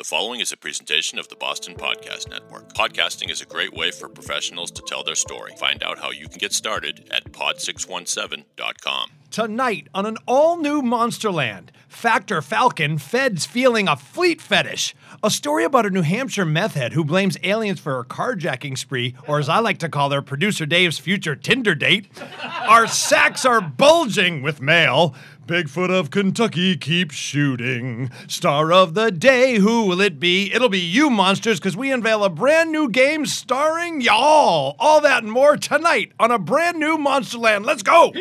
The following is a presentation of the Boston Podcast Network. Podcasting is a great way for professionals to tell their story. Find out how you can get started at pod617.com. Tonight on an all new Monsterland, Factor Falcon feds feeling a fleet fetish. A story about a New Hampshire meth head who blames aliens for her carjacking spree, or as I like to call her, producer Dave's future Tinder date. Our sacks are bulging with mail. Bigfoot of Kentucky keeps shooting. Star of the day, who will it be? It'll be you, monsters, because we unveil a brand new game starring y'all. All that and more tonight on a brand new Monsterland. Let's go!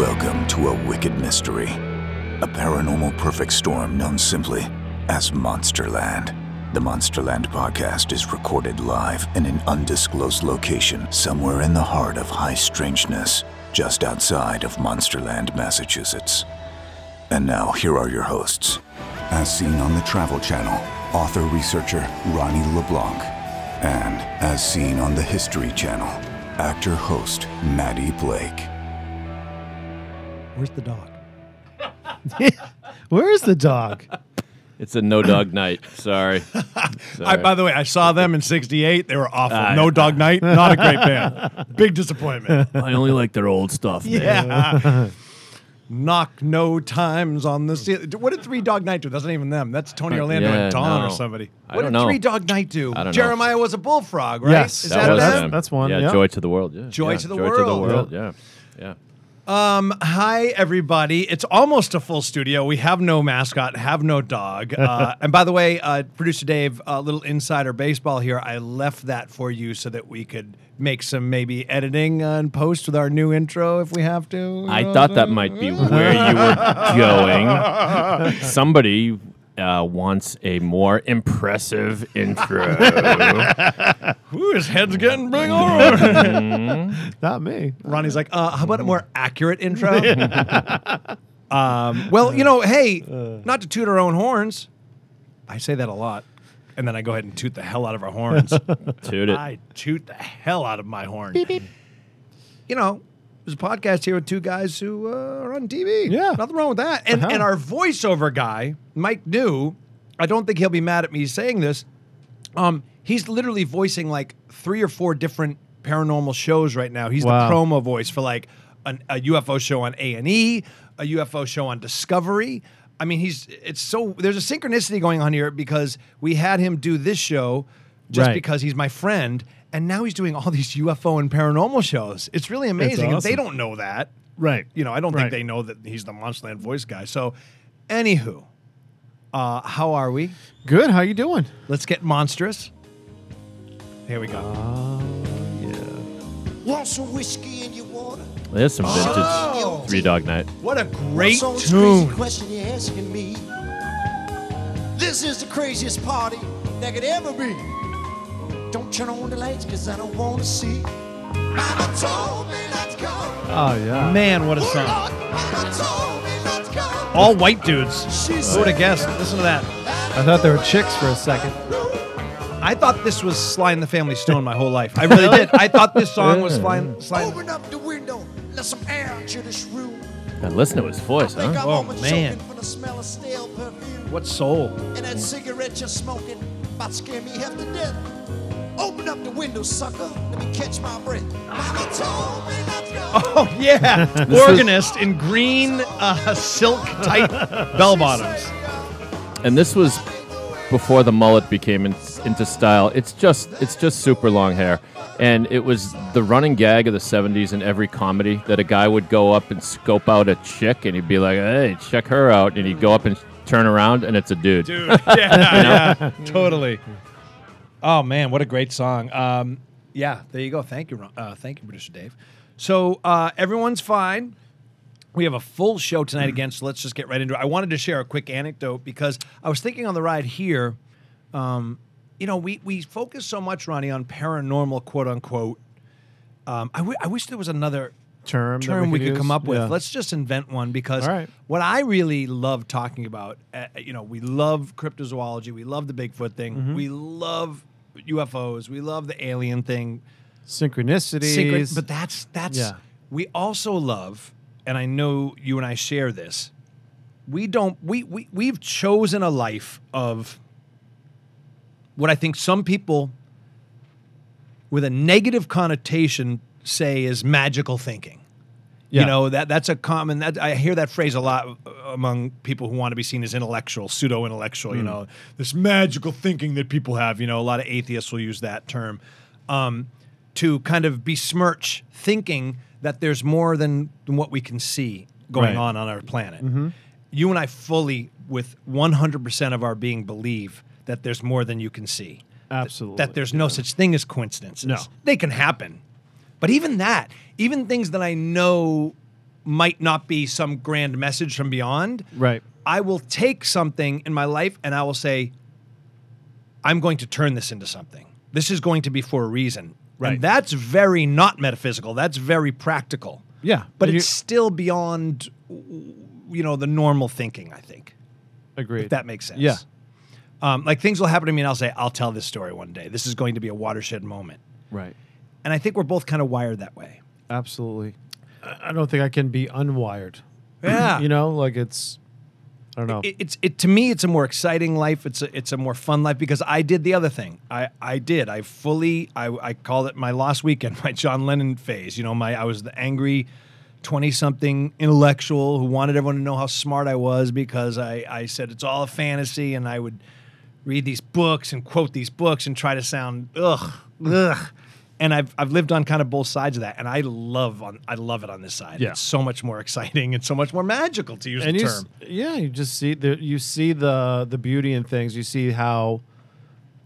Welcome to a wicked mystery, a paranormal perfect storm known simply as Monsterland. The Monsterland podcast is recorded live in an undisclosed location somewhere in the heart of high strangeness, just outside of Monsterland, Massachusetts. And now, here are your hosts. As seen on the Travel Channel, author researcher Ronnie LeBlanc. And as seen on the History Channel, actor host Maddie Blake. Where's the dog? Where's the dog? It's a no dog night. Sorry. I, by the way, I saw them in '68. They were awful. Ah, no yeah. Dog Night, not a great band. Big disappointment. I only like their old stuff. man. Yeah. Knock no times on the ceiling. What did Three Dog Night do? That's not even them. That's Tony Uh, Orlando yeah, and Dawn or no. somebody. I What don't did know. Three Dog Night do? I don't know. Jeremiah was a bullfrog, right? Yes. Is That that, was them? them. That's one, Yeah, yeah. Joy to the World. Yeah. Joy yeah, to the Joy to the World. world. Yeah. Yeah. Um, hi everybody. It's almost a full studio. We have no mascot, have no dog. Uh, and by the way, uh, producer Dave, a little insider baseball here. I left that for you so that we could make some maybe editing uh, and post with our new intro if we have to. I thought that might be where you were going. Somebody uh, wants a more impressive intro. saying? Ooh, his head's getting big already. Not me. Ronnie's like, uh, how about a more accurate intro? um, well, you know, hey, not to toot our own horns. I say that a lot. And then I go ahead and toot the hell out of our horns. Toot it. I toot the hell out of my horn. You know, there's a podcast here with two guys who uh, are on TV. Yeah. Nothing wrong with that. And, hell? and our voiceover guy, Mike New, I don't think he'll be mad at me saying this. Um, he's literally voicing like three or four different paranormal shows right now. He's Wow. the promo voice for like an, a UFO show on A and E, a UFO show on Discovery. I mean, he's it's so there's a synchronicity going on here because we had him do this show just Right. because he's my friend, and now he's doing all these UFO and paranormal shows. It's really amazing. And they don't know that. Right. You know, I don't Right. think they know that he's the Monsterland voice guy. So, anywho, uh, how are we? Good. How you doing? Let's get monstrous. Here we go. Uh, yeah. Want some whiskey in your water? There's some vintage Oh. Three Dog Night. What a great What's tune. crazy question you're asking me? This is the craziest party that could ever be. Don't turn on the lights, cause I don't wanna see. Mama told me not to go. Oh yeah. Man, what a song. Lord, Mama told me not to go. All white dudes. She Who would have guessed? Listen to that. I thought they were chicks for a second. I thought this was Sly and the Family Stone my whole life. I really did. I thought this song was Sly and, Sly Open up the window, let some air into this room. And listen to his voice, Think huh? Oh, man. from the smell of stale perfume. What soul? And that cigarette you're smoking about to scare me half to death. Open up the window, sucker. Let me catch my breath. Mama told me not to go. Oh, yeah. Organist in green uh, silk tight bell bottoms. And this was before the mullet became in, into style. It's just it's just super long hair. And it was the running gag of the 70s in every comedy that a guy would go up and scope out a chick and he'd be like, hey, check her out. And he'd go up and turn around and it's a dude. Dude, yeah, yeah, totally. Oh man, what a great song. Um, yeah, there you go. Thank you, uh, thank you, producer Dave. So uh, everyone's fine. We have a full show tonight again, so let's just get right into it. I wanted to share a quick anecdote because I was thinking on the ride here. Um, you know, we we focus so much, Ronnie, on paranormal, quote unquote. Um, I, w- I wish there was another Term. term we could use. come up with. Yeah. Let's just invent one because right. what I really love talking about, uh, you know, we love cryptozoology, we love the Bigfoot thing, Mm-hmm. we love UFOs, we love the alien thing, synchronicities. secret, but that's that's Yeah. we also love, and I know you and I share this. We don't. We we we've chosen a life of what I think some people with a negative connotation say is magical thinking. Yeah. You know that that's a common. That, I hear that phrase a lot uh, among people who want to be seen as intellectual, pseudo intellectual. You know, this magical thinking that people have. You know, a lot of atheists will use that term um, to kind of besmirch thinking that there's more than, than what we can see going Right. on on our planet. You and I fully, with 100% of our being, believe that there's more than you can see. Absolutely. That there's no such thing as coincidences. No. They can happen. But even that, even things that I know might not be some grand message from beyond, Right. I will take something in my life and I will say, I'm going to turn this into something. This is going to be for a reason. Right. And that's very not metaphysical. That's very practical. Yeah. But And it's still beyond, you know, the normal thinking, I think, Agreed. if that makes sense. Yeah. Um, like things will happen to me and I'll say, I'll tell this story one day. This is going to be a watershed moment. Right. And I think we're both kind of wired that way. Absolutely. I I don't think I can be unwired. Yeah. You know, like it's. I don't know. it, it's it to me it's a more exciting life it's a, it's a more fun life because i did the other thing i i did i fully i i called it my lost weekend my john lennon phase you know my i was the angry 20 something intellectual who wanted everyone to know how smart i was because i i said it's all a fantasy and i would read these books and quote these books and try to sound ugh ugh and I've, I've lived on kind of both sides of that, and I love on I love it on this side. Yeah. It's so much more exciting and so much more magical to use and the you, term. s- yeah, you just see the you see the the beauty in things. You see how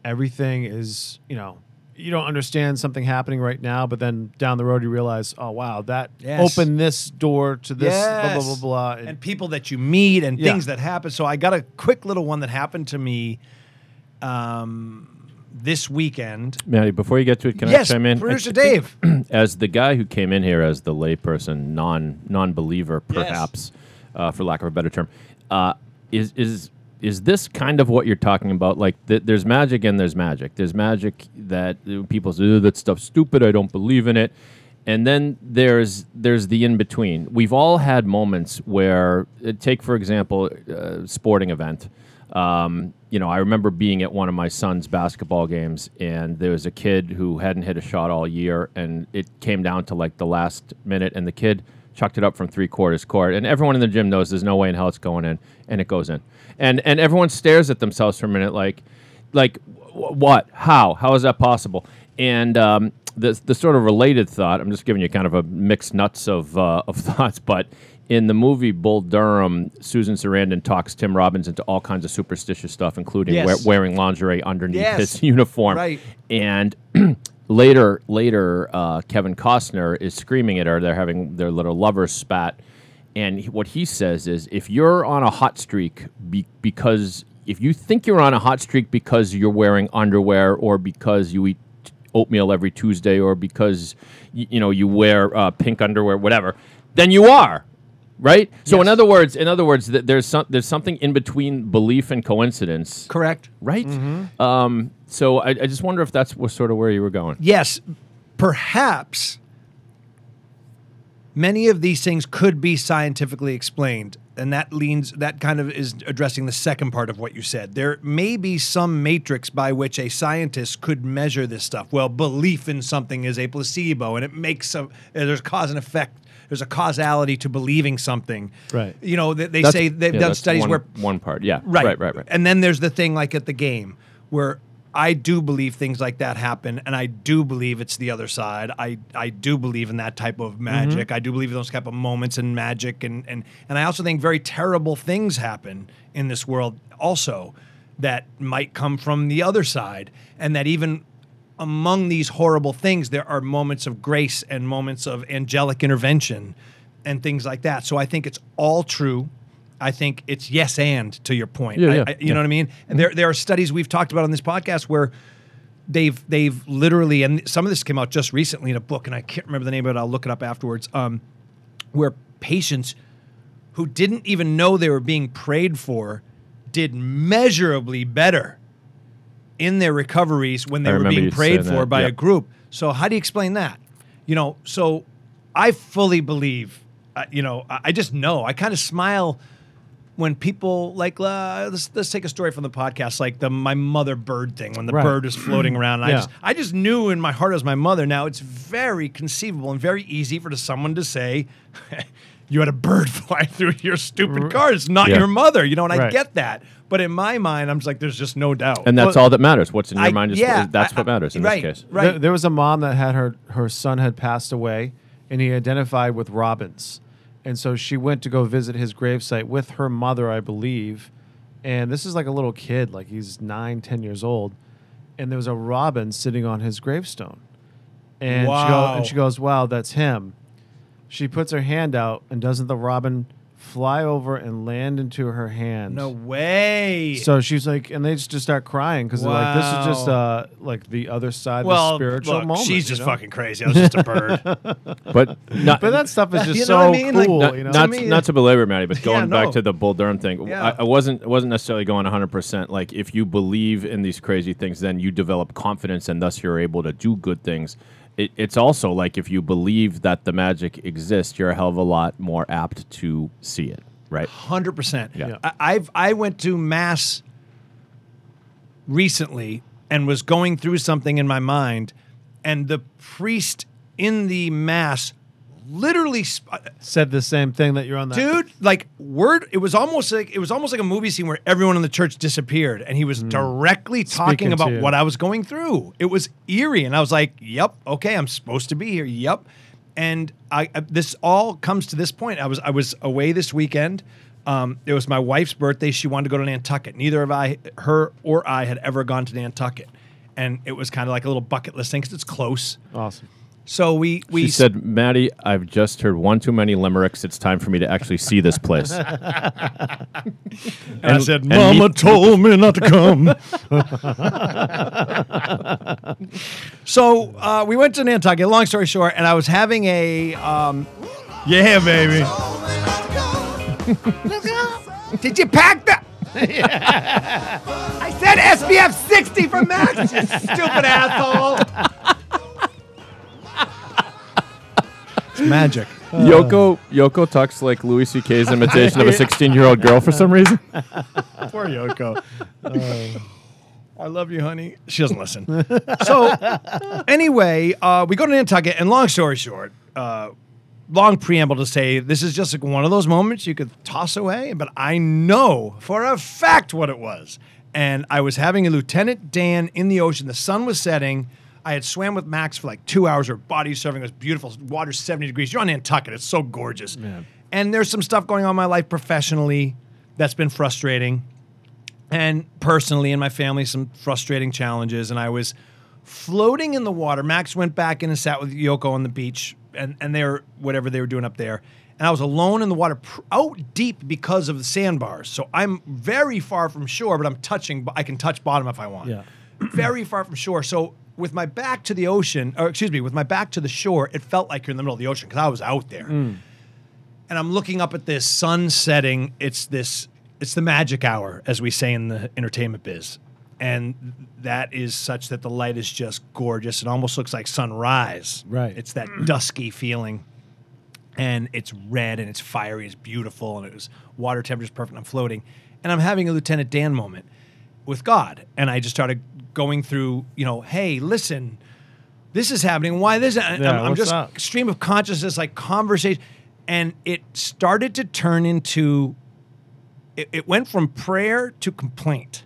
everything is. You know, you don't understand something happening right now, but then down the road you realize, oh wow, that Yes. opened this door to this blah blah blah blah. And, and people that you meet and Yeah. things that happen. So I got a quick little one that happened to me um, this weekend. Maddie, before you get to it, can yes, I chime in? I producer think- Dave. as the guy who came in here as the layperson, non non believer, perhaps, uh, for lack of a better term, uh, is is is this kind of what you're talking about? Like, th- there's magic and there's magic. There's magic that uh, people say "Ugh, that stuff's stupid. I don't believe in it. And then there's there's the in between. We've all had moments where, uh, take for example, a sporting event. Um, you know, I remember being at one of my son's basketball games, and there was a kid who hadn't hit a shot all year, and it came down to like the last minute, and the kid chucked it up from three quarters court, and everyone in the gym knows there's no way in hell it's going in, and it goes in, and and everyone stares at themselves for a minute, like, like wh- what, how, how is that possible? And um, the the sort of related thought, I'm just giving you kind of a mixed nuts of uh, of thoughts, but in the movie Bull Durham, Susan Sarandon talks Tim Robbins into all kinds of superstitious stuff, including Yes. wear, wearing lingerie underneath Yes. his uniform. Right. And later, later, uh, Kevin Costner is screaming at her. They're having their little lovers spat, and he- what he says is, if you're on a hot streak be- because if you think you're on a hot streak because you're wearing underwear or because you eat oatmeal every Tuesday or because y- you know you wear uh, pink underwear, whatever, then you are. Right. So in other words, in other words, th- there's some, there's something in between belief and coincidence. Correct. Right. Um, so I, I just wonder if that's was sort of where you were going. Yes, perhaps many of these things could be scientifically explained and that leans that kind of is addressing the second part of what you said there may be some matrix by which a scientist could measure this stuff well belief in something is a placebo and it makes a there's cause and effect there's a causality to believing something Right. you know they, they say they've yeah, done studies one, where one part, yeah, Right. right, right, right. And then there's the thing like at the game where I do believe things like that happen, and I do believe it's the other side. I, I do believe in that type of magic. Mm-hmm. I do believe in those type of moments and magic, and, and and I also think very terrible things happen in this world also that might come from the other side, and that even among these horrible things, there are moments of grace and moments of angelic intervention and things like that. So I think it's all true. I think it's yes and to your point. Yeah, I- yeah, I- you yeah. know what I mean? And there there are studies we've talked about on this podcast where they've they've literally and some of this came out just recently in a book and I can't remember the name of it. I'll look it up afterwards. Um, where patients who didn't even know they were being prayed for did measurably better in their recoveries when they I were being prayed for that, by yeah. a group. So how do you explain that? You know, so I fully believe, uh, you know, I, I just know. I kind of smile when people like uh, let's, let's take a story from the podcast, like the my mother bird thing when the Right. bird is floating around. And I just I just knew in my heart as my mother. Now it's very conceivable and very easy for someone to say. You had a bird fly through your stupid car. It's not Yeah. your mother, you know, and I get that. But in my mind, I'm just like, there's just no doubt. And that's Well, all that matters. What's in your I- mind is yeah, that's I- what matters in right, this case. Right. There, there was a mom that had her her son had passed away, and he identified with robins, and so she went to go visit his gravesite with her mother, I believe. And this is like a little kid, like he's nine, ten years old, and there was a robin sitting on his gravestone, and she go, and she goes, "Wow, that's him." She puts her hand out, and doesn't the robin fly over and land into her hand? No way. So she's like, and they just, just start crying because they're like, this is just uh like the other side well, of the spiritual look, moment. she's you just know? fucking crazy. I was just a bird. But not, But that stuff is just You know so what I mean? Like, cool, not, you know. not, me, not to belabor Maddie, but going no. back to the Bull Durham thing, Yeah. I, I wasn't wasn't necessarily going 100. percent Like if you believe in these crazy things, then you develop confidence, and thus you're able to do good things. It, it's also like if you believe that the magic exists, you're a hell of a lot more apt to see it, right? Hundred percent. Yeah. I, I've I went to mass recently and was going through something in my mind, and the priest in the mass literally, sp- Said the same thing that you're on that. dude, like word. It was almost like it was almost like a movie scene where everyone in the church disappeared, and he was directly talking Speaking about what I was going through. It was eerie, and I was like, "Yep, okay, I'm supposed to be here." Yep, and I, I this all comes to this point. I was I was away this weekend. Um, it was my wife's birthday. She wanted to go to Nantucket. Neither of I, her or I, had ever gone to Nantucket, and it was kind of like a little bucket list thing because it's close. Awesome. So we we She said, "Maddie, I've just heard one too many limericks. It's time for me to actually see this place." And I said, and "Mama me- told me not to come." so uh, we went to Nantucket. Long story short, and I was having a, um, yeah, baby. Did you pack the? I said SPF 60 for Max. You stupid asshole. It's magic. Yoko Yoko talks like Louis C.K.'s imitation of a 16 year old girl for some reason. Poor Yoko. I love you, honey. She doesn't listen. so, anyway, uh, we go to Nantucket, and long story short, uh, long preamble to say this is just like one of those moments you could toss away, but I know for a fact what it was. And I was having a Lieutenant Dan in the ocean. The sun was setting. I had swam with Max for like two hours. Her body surfing it was beautiful. Water's 70 degrees. You're on Nantucket. It's so gorgeous. And there's some stuff going on in my life professionally that's been frustrating and personally in my family some frustrating challenges and i was floating in the water max went back in and sat with yoko on the beach and, and they were whatever they were doing up there and i was alone in the water pr- out deep because of the sandbars so i'm very far from shore but i'm touching i can touch bottom if i want Yeah. very far from shore so with my back to the ocean or excuse me with my back to the shore it felt like you're in the middle of the ocean because i was out there mm. and I'm looking up at this sun setting. It's this, it's the magic hour, as we say in the entertainment biz. And that is such that the light is just gorgeous. It almost looks like sunrise. Right. It's that dusky feeling. And it's red and it's fiery, it's beautiful, and it was water temperature's perfect. I'm floating. And I'm having a Lieutenant Dan moment with God. And I just started going through, you know, hey, listen, this is happening. Why this? Yeah, I'm, I'm just up? stream of consciousness, like conversation, and it started to turn into. It, it went from prayer to complaint,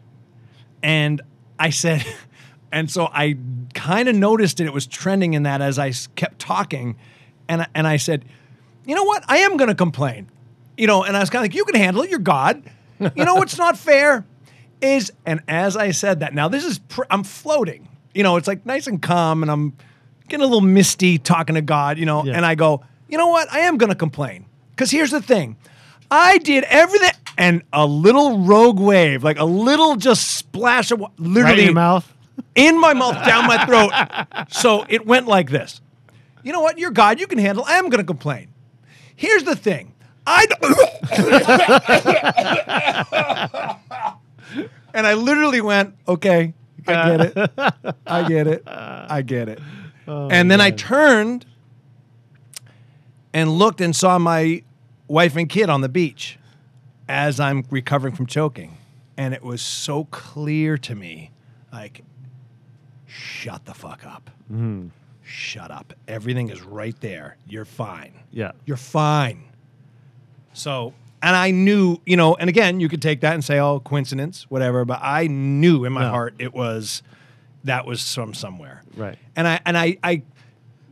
and I said, and so I kind of noticed it. It was trending in that as I kept talking, and I- and I said, you know what? I am going to complain, you know. And I was kind of like, you can handle it. You're God. You know what's not fair is, and as I said that, now this is pr- I'm floating. You know, it's like nice and calm, and I'm getting a little misty talking to God. You know, Yeah. and I go, you know what? I am going to complain because here's the thing. I did everything, and a little rogue wave, like a little just splash of wa- literally Right in your mouth. in my mouth, down my throat. So it went like this. You know what? You're God. You can handle. I am going to complain. Here's the thing. I. and I literally went, okay, I uh. get it. I get it. I get it. and then I oh, turned and looked and saw my wife and kid on the beach as I'm recovering from choking. And it was so clear to me like, shut the fuck up. Mm-hmm. Shut up. Everything is right there. You're fine. Yeah. You're fine. So, and I knew, you know, and again, you could take that and say, oh, coincidence, whatever, but I knew in my No. heart it was that was from somewhere. Right. And I and I I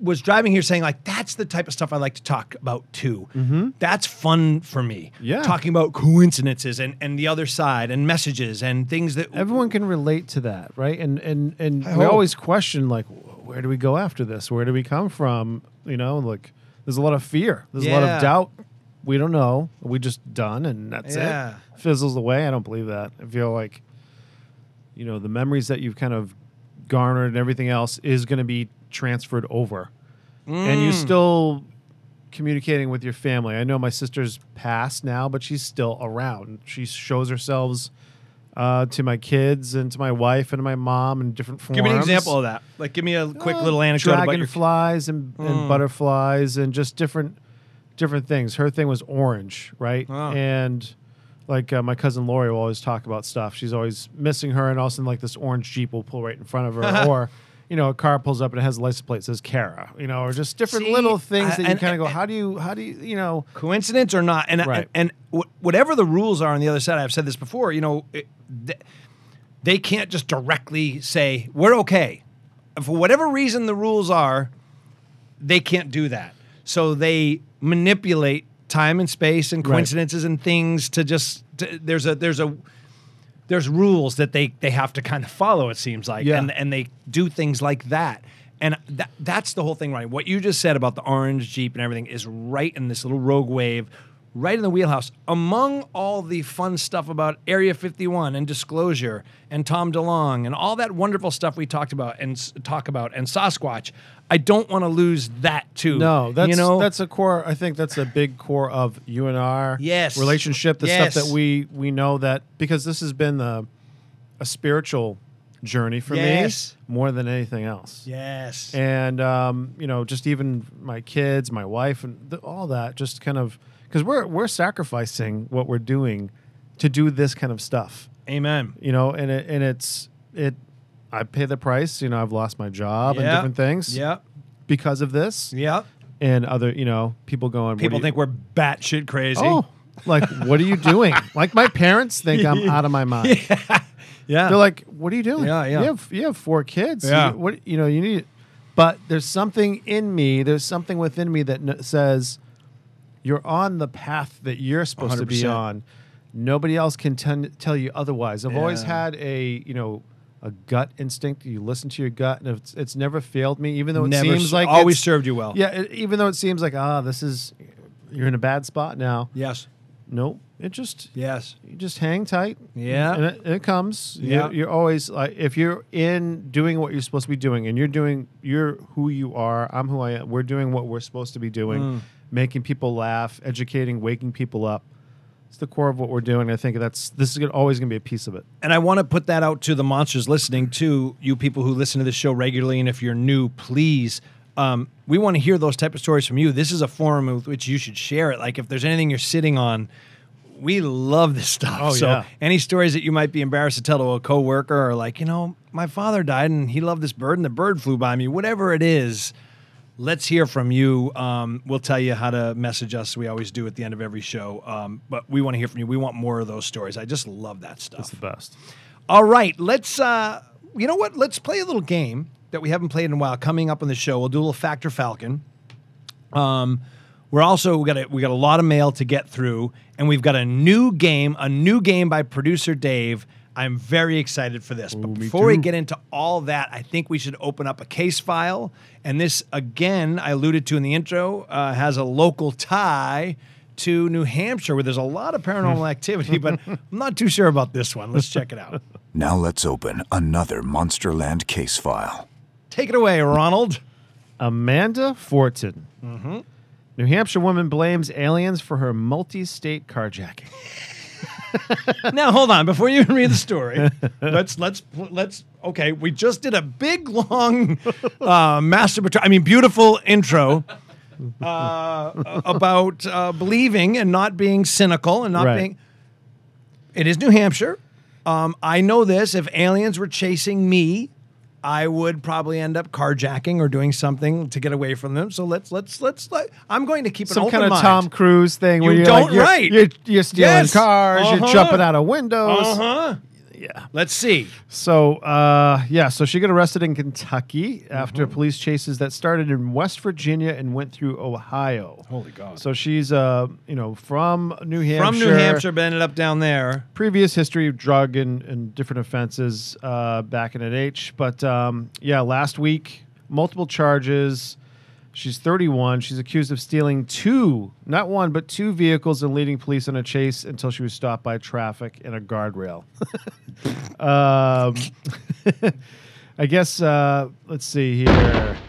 was driving here saying like that's the type of stuff I like to talk about too. Mm-hmm. That's fun for me. Yeah. Talking about coincidences and and the other side and messages and things that Everyone can relate to that, right? And and and I we hope. always question like, where do we go after this? Where do we come from? You know, like there's a lot of fear. There's a lot of doubt. We don't know. We just done, and that's Yeah. it. Fizzles away. I don't believe that. I feel like, you know, the memories that you've kind of garnered and everything else is going to be transferred over, and Mm. you're still communicating with your family. I know my sister's passed now, but she's still around. She shows herself uh, to my kids and to my wife and to my mom in different forms. Give me an example of that. Like give me a quick Uh, little anecdote about your dragonflies and, Mm. and butterflies and just different different things. Her thing was orange, right? Oh. And like uh, my cousin Lori will always talk about stuff. She's always missing her, and all of a sudden, like this orange jeep will pull right in front of her, or you know, a car pulls up and it has a license plate that says Kara, you know, or just different See, little things I- that you kind of go, how do you, how do you, you know, coincidence or not and Right. and, and wh- whatever the rules are on the other side i've said this before you know it, th- they can't just directly say we're okay for whatever reason the rules are they can't do that so they manipulate time and space and Right. coincidences and things to just to, there's a there's a there's rules that they they have to kind of follow it seems like Yeah. and and they do things like that and that, that's the whole thing right what you just said about the orange jeep and everything is right in this little rogue wave right in the wheelhouse among all the fun stuff about area 51 and disclosure and tom DeLonge and all that wonderful stuff we talked about and s- talk about and sasquatch i don't want to lose that too No, that's you know that's a core. I think that's a big core of you and our Yes. relationship. The Yes. stuff that we we know that because this has been the a spiritual journey for Yes. me more than anything else. yes And um, you know, just even my kids, my wife, and all that, just kind of because we're we're sacrificing what we're doing to do this kind of stuff. amen You know, and it and it's it. I pay the price. You know, I've lost my job and different things yeah because of this yeah and other, you know, people going. people what think you, we're batshit crazy oh, like what are you doing? like my parents think I'm out of my mind. yeah They're like, what are you doing? Yeah, yeah. You have you have four kids. Yeah. You, what you know you need, but there's something in me. There's something within me that n- says you're on the path that you're supposed to be on. Nobody else can ten- tell you otherwise. I've always had a you know a gut instinct. You listen to your gut, and it's, it's never failed me, even though it Never seems like always served you well. Yeah, it, even though it seems like ah, this is you're in a bad spot now. Yes. Nope, it just Yes. you just hang tight. Yeah. and it, and it comes. Yeah. You're, you're always like if you're in doing what you're supposed to be doing, and you're doing you're who you are. I'm who I am. We're doing what we're supposed to be doing, Mm. Making people laugh, educating, waking people up. It's the core of what we're doing. I think that's this is always going to be a piece of it. And I want to put that out to the monsters listening, to you people who listen to this show regularly. And if you're new, please, um, we want to hear those type of stories from you. This is a forum with which you should share it. Like if there's anything you're sitting on, we love this stuff. Oh, so yeah. any stories that you might be embarrassed to tell to a coworker or like, you know, my father died and he loved this bird and the bird flew by me, whatever it is, let's hear from you. Um, we'll tell you how to message us. We always do at the end of every show. Um, but we want to hear from you. We want more of those stories. I just love that stuff. It's the best. All right, let's. Uh, you know what? Let's play a little game that we haven't played in a while. Coming up on the show, we'll do a little Factor Falcon. Um, we're also we got a, we got a lot of mail to get through, and we've got a new game, a new game by producer Dave. I'm very excited for this. But before we get into all that, I think we should open up a case file. And this, again, I alluded to in the intro, uh, has a local tie to New Hampshire, where there's a lot of paranormal activity. But I'm not too sure about this one. Let's check it out. Now let's open another Monsterland case file. Take it away, Ronald. Amanda Fortin. Mm-hmm. New Hampshire woman blames aliens for her multi-state carjacking. now hold on before you even read the story. let's let's let's okay. We just did a big long uh, masturbatory. I mean, beautiful intro. uh, about uh, believing and not being cynical and not Right. being. It is New Hampshire. Um, I know this. If aliens were chasing me, I would probably end up carjacking or doing something to get away from them. So let's let's let's. Let, I'm going to keep an Some kind of mind. Tom Cruise thing where You you're don't- like, you're, right. You're, you're stealing Yes. cars, Uh-huh. you're jumping out of windows. Uh huh. Yeah. Let's see. So, uh, yeah, so she got arrested in Kentucky Mm-hmm. after police chases that started in West Virginia and went through Ohio. Holy God. So she's, uh, you know, from New Hampshire. From New Hampshire, but ended up down there. Previous history of drug and, and different offenses uh, back in NH. But um, yeah, last week, multiple charges. She's 31. She's accused of stealing two, not one, but two vehicles and leading police on a chase until she was stopped by traffic in a guardrail. um, I guess, uh, let's see here.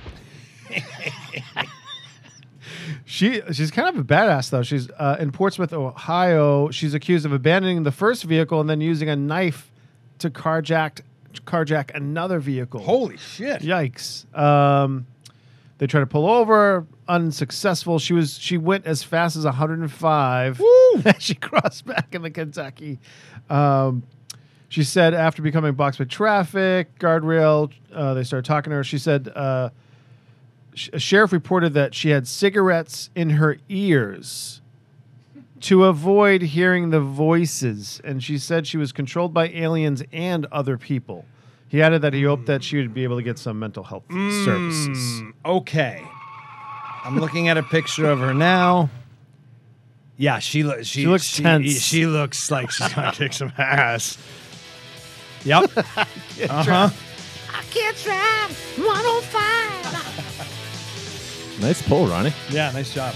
She she's kind of a badass though. She's uh, in Portsmouth, Ohio. She's accused of abandoning the first vehicle and then using a knife to carjack carjack another vehicle. Holy shit. Yikes! Um, they tried to pull over, unsuccessful. She was she went as fast as 105 as she crossed back into Kentucky. Um, she said after becoming boxed by traffic, guardrail, uh, they started talking to her. She said uh, sh- a sheriff reported that she had cigarettes in her ears to avoid hearing the voices, and she said she was controlled by aliens and other people. He added that he hoped that she would be able to get some mental health services. Okay. I'm looking at a picture of her now. Yeah, she looks. She, She looks she, tense. She looks like she's gonna kick some ass. Yep. uh huh. I can't drive 105. Nice pull, Ronnie. Yeah, nice job.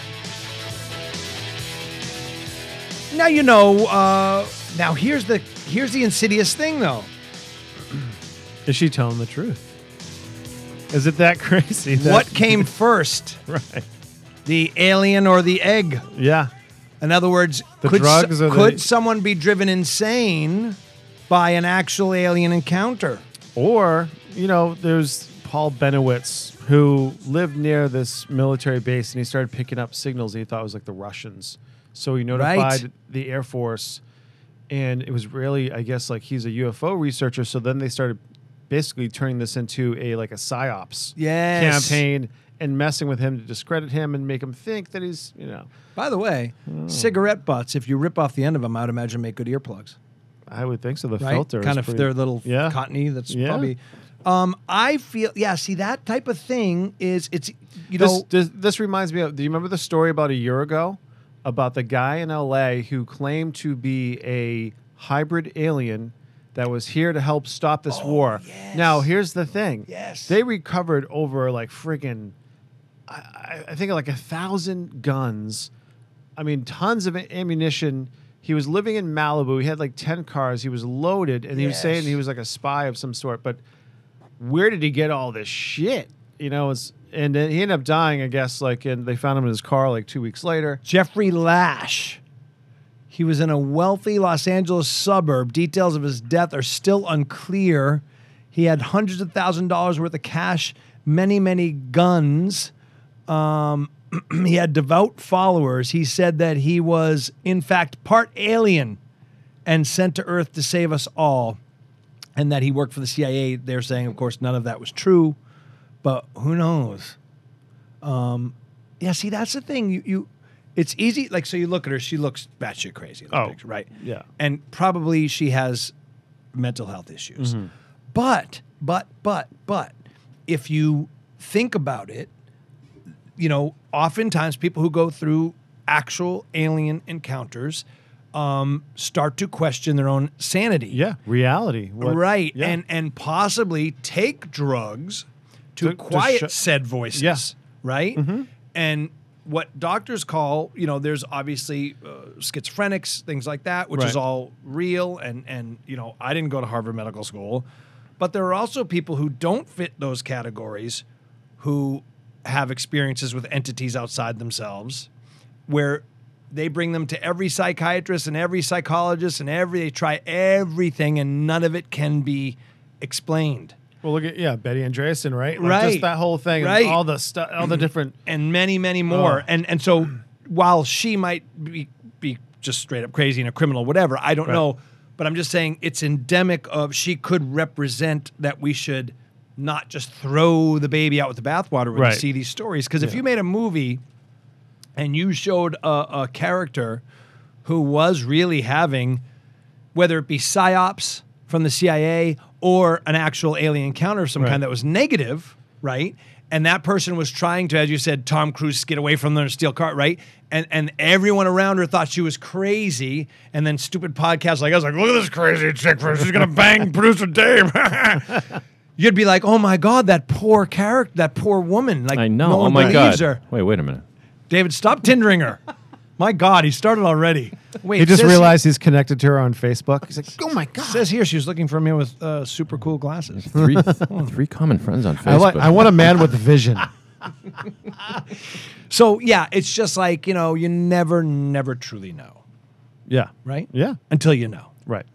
Now you know. Uh, now here's the here's the insidious thing, though. Is she telling the truth? Is it that crazy? that- what came first, right? the alien or the egg? Yeah. In other words, The could, drugs the- could someone be driven insane by an actual alien encounter? Or, you know, there's Paul Bennewitz who lived near this military base and he started picking up signals he thought was like the Russians. So he notified Right. the Air Force and it was really, I guess, like he's a UFO researcher. So then they started basically turning this into a like a psyops Yes. campaign and messing with him to discredit him and make him think that he's, you know, By the way, Hmm. cigarette butts, if you rip off the end of them, I'd imagine make good earplugs. I would think so. The Right? filter kind of pretty- their little yeah. cottony. That's Yeah. probably. Um, I feel yeah. See that type of thing is it's you This, know this this reminds me of. Do you remember the story about a year ago about the guy in L.A. who claimed to be a hybrid alien that was here to help stop this oh, war? Now here's the thing. Oh, Yes. they recovered over like friggin', I, I- think like a thousand guns. I mean, tons of ammunition. He was living in Malibu. He had like ten cars. He was loaded, and he was saying he was like a spy of some sort. But where did he get all this shit? You know, it's, and then he ended up dying, I guess. Like, and they found him in his car like two weeks later. Jeffrey Lash. He was in a wealthy Los Angeles suburb. Details of his death are still unclear. He had hundreds of thousand dollars worth of cash, many, many guns. Um, he had devout followers. He said that he was, in fact, part alien and sent to Earth to save us all, and that he worked for the CIA. They're saying, of course, none of that was true, but who knows? Yeah, see, that's the thing. You, you, it's easy. Like, so you look at her; she looks batshit crazy. In Oh, picture, right? yeah. and probably she has mental health issues. Mm-hmm. But, but, but, but, if you think about it, you know, oftentimes people who go through actual alien encounters um, start to question their own sanity. Yeah, reality. What- right, yeah. and and possibly take drugs to, To- to quiet said voices. Yeah. right, and what doctors call, you know, there's obviously uh, schizophrenics, things like that, which is all real. And and you know, I didn't go to Harvard Medical School, but there are also people who don't fit those categories, who have experiences with entities outside themselves, where they bring them to every psychiatrist and every psychologist and every they try everything and none of it can be explained Well, look at yeah, Betty Andreasson, right? Like, Right. Just that whole thing, and Right. all the stuff, all the mm-hmm. different. and many, many more. Oh. And and so while she might be be just straight up crazy and a criminal, whatever, I don't Right. know. But I'm just saying it's endemic of she could represent that we should not just throw the baby out with the bathwater when Right. you see these stories. Because if you made a movie and you showed a, a character who was really having, whether it be psyops from the CIA or an actual alien encounter of some Right. kind that was negative, right? And that person was trying to, as you said, Tom Cruise get away from them steel cart, right? And and everyone around her thought she was crazy. And then stupid podcasts like us, like, look at this crazy chick, she's gonna bang producer Dave. You'd be like, oh my god, that poor character, that poor woman. Like, I know. No oh my god. her. Wait, wait a minute. David, stop tindering her. My God, he started already. Wait, He just says- realized he's connected to her on Facebook. He's like, oh my god. Says here she was looking for me with uh, super cool glasses. Three, three common friends on Facebook. I, like, I want a man with vision. So yeah, it's just like you know, you never, never truly know, Yeah. right? Yeah. Until you know. Right.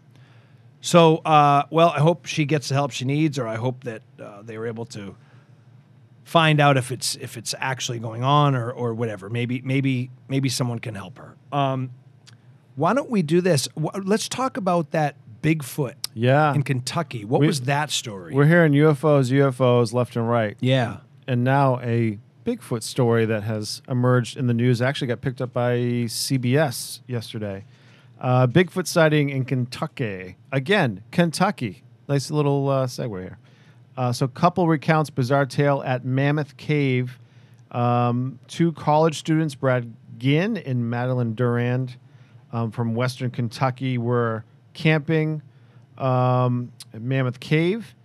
So, uh, well, I hope she gets the help she needs, or I hope that uh, they were able to find out if it's if it's actually going on, or or whatever. Maybe maybe maybe someone can help her. Um, why don't we do this? Let's talk about that Bigfoot Yeah. in Kentucky. What We- was that story? We're hearing UFOs, UFOs left and right. yeah. And now a Bigfoot story that has emerged in the news actually got picked up by CBS yesterday. Uh, Bigfoot sighting in Kentucky. Again, Kentucky. Nice little uh, segue here. Uh, so, couple recounts bizarre tale at Mammoth Cave. Um, two college students, Brad Ginn and Madeline Durand, um, from Western Kentucky, were camping um, at Mammoth Cave,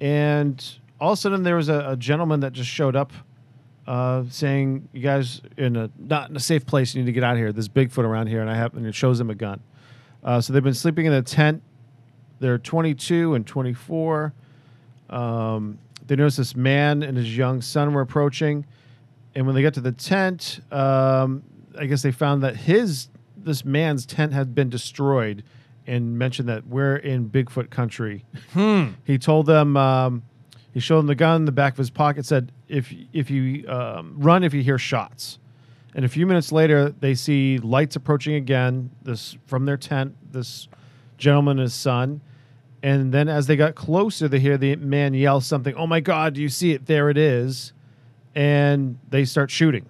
and all of a sudden there was a, a gentleman that just showed up, uh, saying, "You guys in a not in a safe place. You need to get out of here. There's Bigfoot around here." And I have, and it shows him a gun. Uh, so they've been sleeping in a tent. They're 22 and 24. Um, they noticed this man and his young son were approaching, and when they got to the tent, um, I guess they found that his this man's tent had been destroyed, and mentioned that we're in Bigfoot country. he told them um, he showed them the gun in the back of his pocket. Said if if you um, run if you hear shots. And a few minutes later, they see lights approaching again. This from their tent. This gentleman and his son. And then as they got closer, they hear the man yell something. Oh my God! Do you see it? There it is. And they start shooting.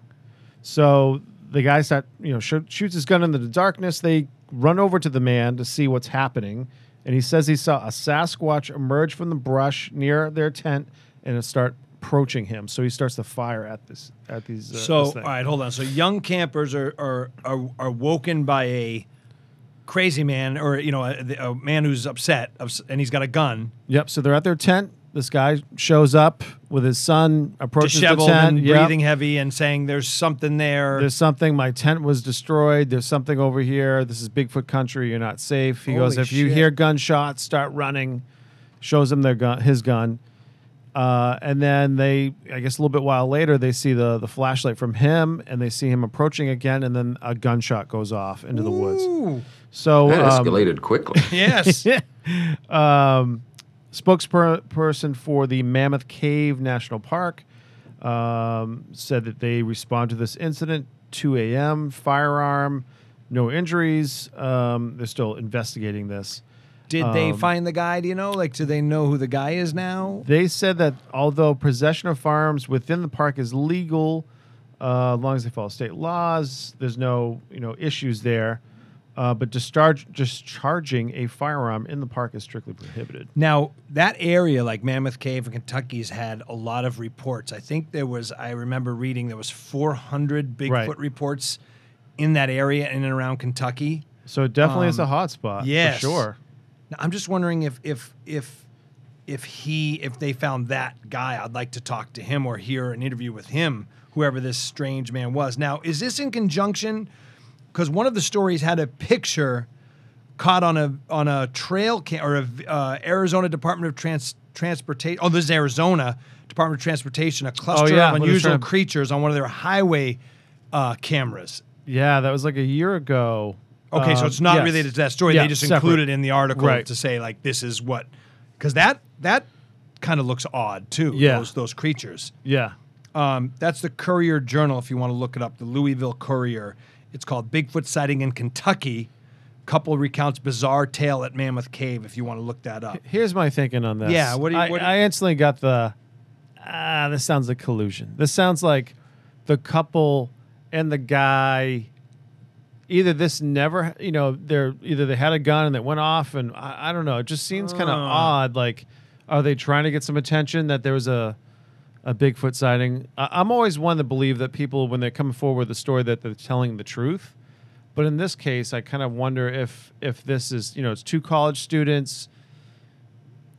So the guy start, you know, sh- shoots his gun into the darkness. They run over to the man to see what's happening, and he says he saw a Sasquatch emerge from the brush near their tent and start approaching him. So he starts to fire at this at these. Uh, So, this all right, hold on. So, young campers are are are, are woken by a crazy man, or you know, a, a man who's upset, and he's got a gun, Yep. So they're at their tent. This guy shows up with his son, approaches the disheveled tent. and Yep. breathing heavy, and saying, "There's something there." There's something. My tent was destroyed. There's something over here. This is Bigfoot country. You're not safe. He goes, Holy if you hear gunshots, start running. Shows him their gun, his gun, uh, and then they, I guess, a little bit while later, they see the the flashlight from him, and they see him approaching again, and then a gunshot goes off into the woods. Ooh, So That um, escalated quickly. yes. um, spokesperson for the Mammoth Cave National Park um, said that they respond to this incident 2 a.m. Firearm, no injuries. Um, they're still investigating this. Did they Um, find the guy? Do you know? Like, do they know who the guy is now? They said that although possession of firearms within the park is legal, uh, as long as they follow state laws, there's no you know issues there. Uh, but discharge, discharging a firearm in the park is strictly prohibited. Now, that area, like Mammoth Cave in Kentucky's had a lot of reports. I think there was, I remember reading there was 400 Bigfoot Right. reports in that area in and around Kentucky. So it definitely is a Um, hot spot yes. for sure. Now, I'm just wondering if if if if he if they found that guy, I'd like to talk to him or hear an interview with him, whoever this strange man was. Now, is this in conjunction? Because one of the stories had a picture caught on a on a trail cam or a uh, Arizona Department of Trans Transportation. Oh, this is Arizona Department of Transportation. A cluster yeah, of unusual creatures on one of their highway uh, cameras. Yeah, that was like a year ago. Okay, so Um, it's not yes. related to that story. Yeah, they just separate. included in the article Right. to say like this is what because that that kind of looks odd too. Yeah. those those creatures. Yeah. Um, that's the Courier Journal if you want to look it up. The Louisville Courier. It's called Bigfoot sighting in Kentucky. Couple recounts bizarre tale at Mammoth Cave if you want to look that up. Here's my thinking on this. Yeah, what do you- I, what do you- I instantly got the ah. This sounds like collusion. This sounds like the couple and the guy. Either this never, you know, they're either they had a gun and it went off, and I, I don't know. It just seems kind of odd. Like, are they trying to get some attention that there was a a Bigfoot sighting? I, I'm always one to believe that people, when they come forward with a story, that they're telling the truth. But in this case, I kind of wonder if if this is you know it's two college students.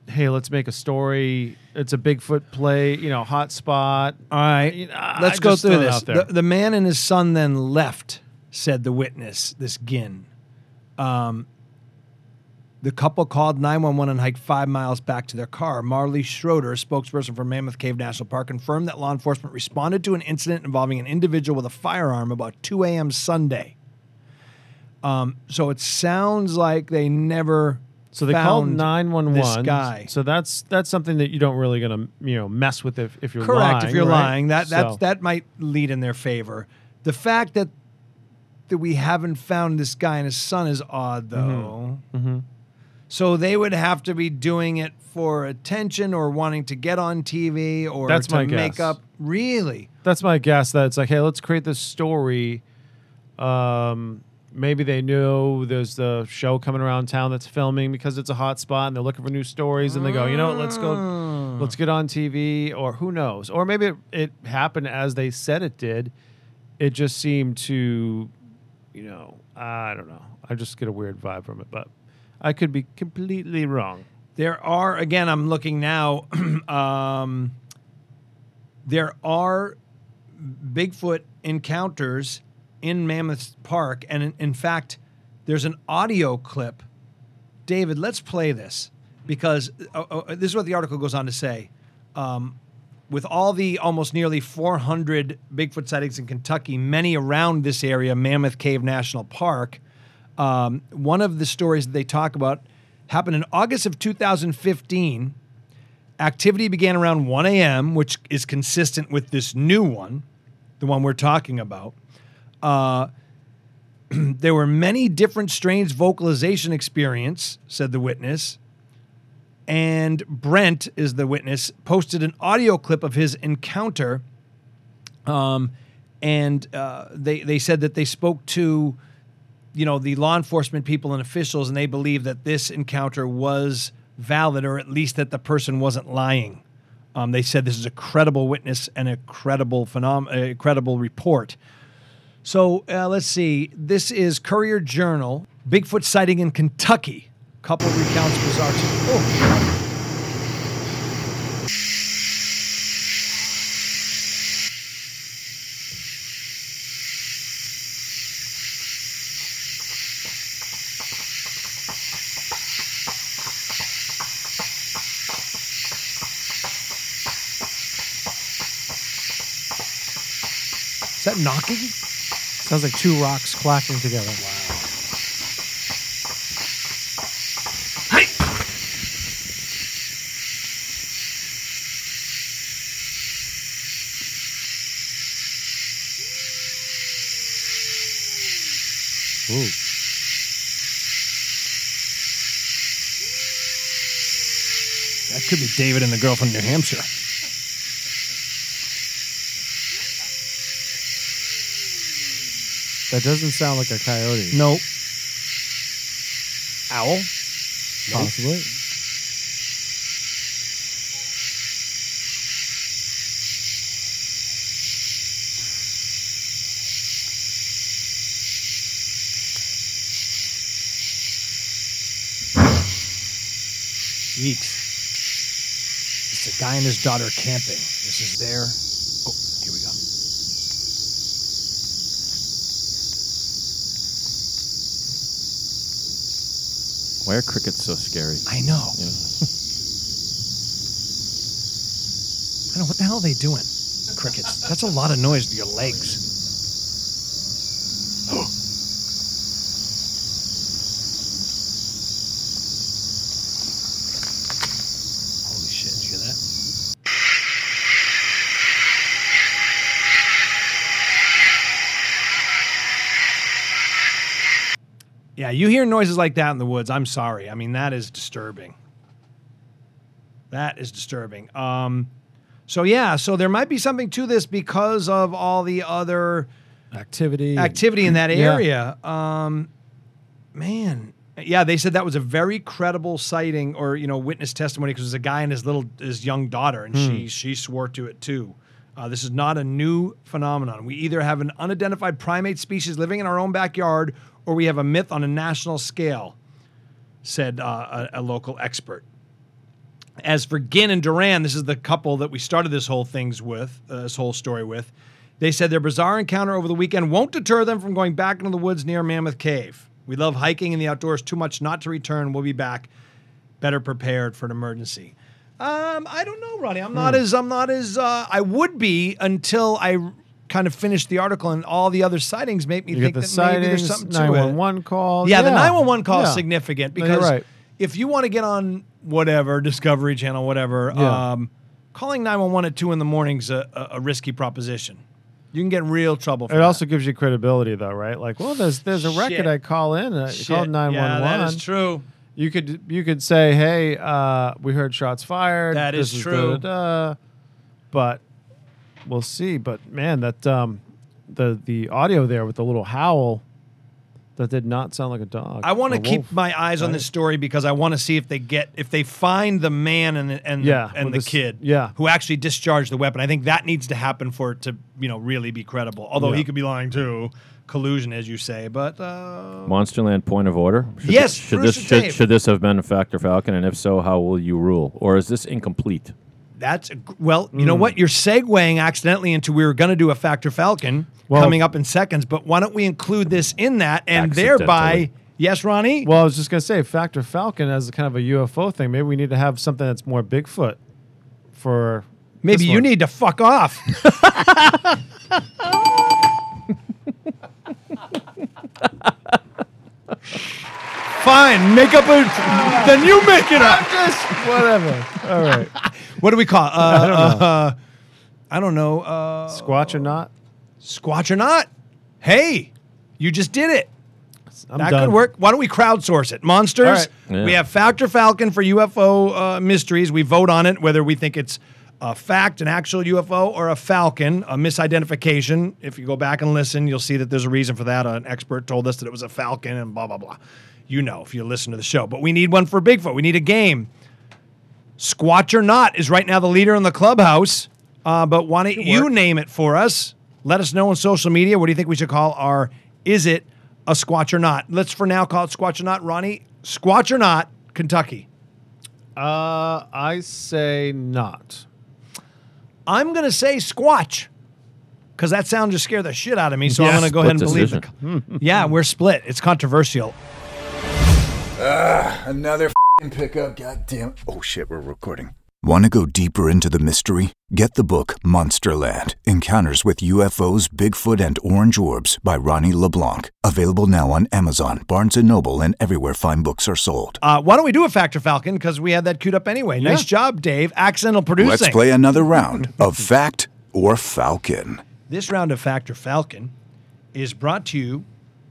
Hey, let's make a story. It's a Bigfoot play, you know, hot spot. All right, You know, let's go through this. The, the man and his son then left, said the witness, this Ginn. Um, the couple called 911 and hiked five miles back to their car. Marley Schroeder, spokesperson for Mammoth Cave National Park, confirmed that law enforcement responded to an incident involving an individual with a firearm about 2 a.m. Sunday. Um, so it sounds like they never. So they called nine one this guy. So that's that's something that you don't really gonna you know mess with if, if you're Correct. lying. if you're right? lying, that that So- that might lead in their favor. The fact that that we haven't found this guy and his son is odd, though. Mhm. So they would have to be doing it for attention or wanting to get on TV or That's to my make guess. up. Really? that's my guess. That it's like, hey, let's create this story. Um, maybe they knew there's the show coming around town that's filming because it's a hot spot and they're looking for new stories and they go, you know, what, let's go, let's get on TV or who knows, or maybe it, it happened as they said it did. It just seemed to, you know, I don't know. I just get a weird vibe from it, but I could be completely wrong. There are again. I'm looking now. um, there are Bigfoot encounters in Mammoth Park, and in, in fact, there's an audio clip. David, let's play this because uh, uh, this is what the article goes on to say. Um, with all the almost nearly 400 Bigfoot sightings in Kentucky, many around this area, Mammoth Cave National Park, um, one of the stories that they talk about happened in August of 2015. Activity began around 1 a.m., which is consistent with this new one, the one we're talking about. Uh, there were many different strange vocalization experience, said the witness. And Brent is the witness, posted an audio clip of his encounter. Um, and uh, they, they said that they spoke to you know the law enforcement people and officials and they believe that this encounter was valid or at least that the person wasn't lying. Um, they said this is a credible witness and a credible phenom- a credible report. So uh, let's see. This is courier journal bigfoot sighting in kentucky. Couple recounts bizarre oh knocking Sounds like two rocks clacking together. Hey. Ooh. that could be david and the girl from new hampshire That doesn't sound like a coyote. no owl Possibly. Yeeks. It's a guy and his daughter camping. This is their. Oh, here we go. Why are crickets so scary? I know. You know? I don't know. What the hell are they doing? Crickets. That's a lot of noise to your legs. Holy shit. Did you hear that? Yeah, you hear noises like that in the woods. I'm sorry. I mean, that is disturbing. That is disturbing. Um, so yeah, so there might be something to this because of all the other Activity. activity in that Yeah. area. Um, man, yeah, they said that was a very credible sighting or you know witness testimony because it was a guy and his little his young daughter, and she she swore to it too. Uh, this is not a new phenomenon. We either have an unidentified primate species living in our own backyard, or we have a myth on a national scale," said uh, a, a local expert. As for Ginn and Duran, this is the couple that we started this whole things with, uh, this whole story with. They said their bizarre encounter over the weekend won't deter them from going back into the woods near Mammoth Cave. We love hiking in the outdoors too much not to return. We'll be back, better prepared for an emergency. Um, I don't know, Ronnie. I'm not as I'm not as uh, I would be until I kind of finish the article and all the other sightings make me You think that maybe there's something to it. 911 call. Yeah, the 911 call is significant No, you're because right. if you want to get on whatever Discovery Channel, whatever, Yeah. um, calling 911 at two in the morning is a, a, a risky proposition. You can get in real trouble. For It that. also gives you credibility, though, right? Like, well, there's there's a record Shit. I call in. I Shit. called nine Yeah, one that one. is true. You could you could say, hey, uh, we heard shots fired. That This is true. da-da-da." But we'll see. But man, that um, the the audio there with the little howl, that did not sound like a dog. I want to keep my eyes on this story because I want to see if they get if they find the man and the, and Yeah, and the this- kid yeah. who actually discharged the weapon. I think that needs to happen for it to you know really be credible. Although Yeah. he could be lying too, collusion as you say. But uh, Monsterland point of order. Should Yes, thi- should Bruce this should, should this have been a Fact or Falcon, and if so, how will you rule? Or is this incomplete? That's a well, you know Hmm. what? You're segueing accidentally into we were going to do a Fact or Falcon Well- coming up in seconds, but why don't we include this in that and thereby, yes, Ronnie? Well, I was just gonna say, Fact or Falcon as a kind of a UFO thing. Maybe we need to have something that's more Bigfoot. For Maybe you one. need to fuck off. Fine, make up a. then you make it up. I'm just whatever. All right, What do we call? It? Uh, I don't know. Uh, I don't know. Uh, squatch or not? squatch or not? Hey, you just did it. I'm that done. could work. Why don't we crowdsource it? Monsters. All right. Yeah. We have Fact or Falcon for UFO uh, mysteries. We vote on it whether we think it's a fact, an actual UFO, or a Falcon, a misidentification. If you go back and listen, you'll see that there's a reason for that. An expert told us that it was a Falcon, and blah blah blah. You know if you listen to the show. But we need one for Bigfoot. We need a game. Squatch or not is right now the leader in the clubhouse. Uh, but why don't you name it for us? Let us know on social media. What do you think we should call our? Is it a squatch or not? Let's for now call it squatch or not. Ronnie, squatch or not? Kentucky. Uh, I say not. I'm gonna say squatch because that sound just scared the shit out of me. So I'm gonna go ahead and Split believe it. yeah, we're split. It's controversial. Another fing pickup. God damn. Oh shit, we're recording. Want to go deeper into the mystery? Get the book Monsterland Encounters with UFOs, Bigfoot, and Orange Orbs by Ronnie LeBlanc. Available now on Amazon, Barnes & Noble, and everywhere fine books are sold. Uh, why don't we do a Fact or Falcon? Because we had that queued up anyway. Nice job, Dave. Accidental producing. Let's play another round of Fact or Falcon. This round of Fact or Falcon is brought to you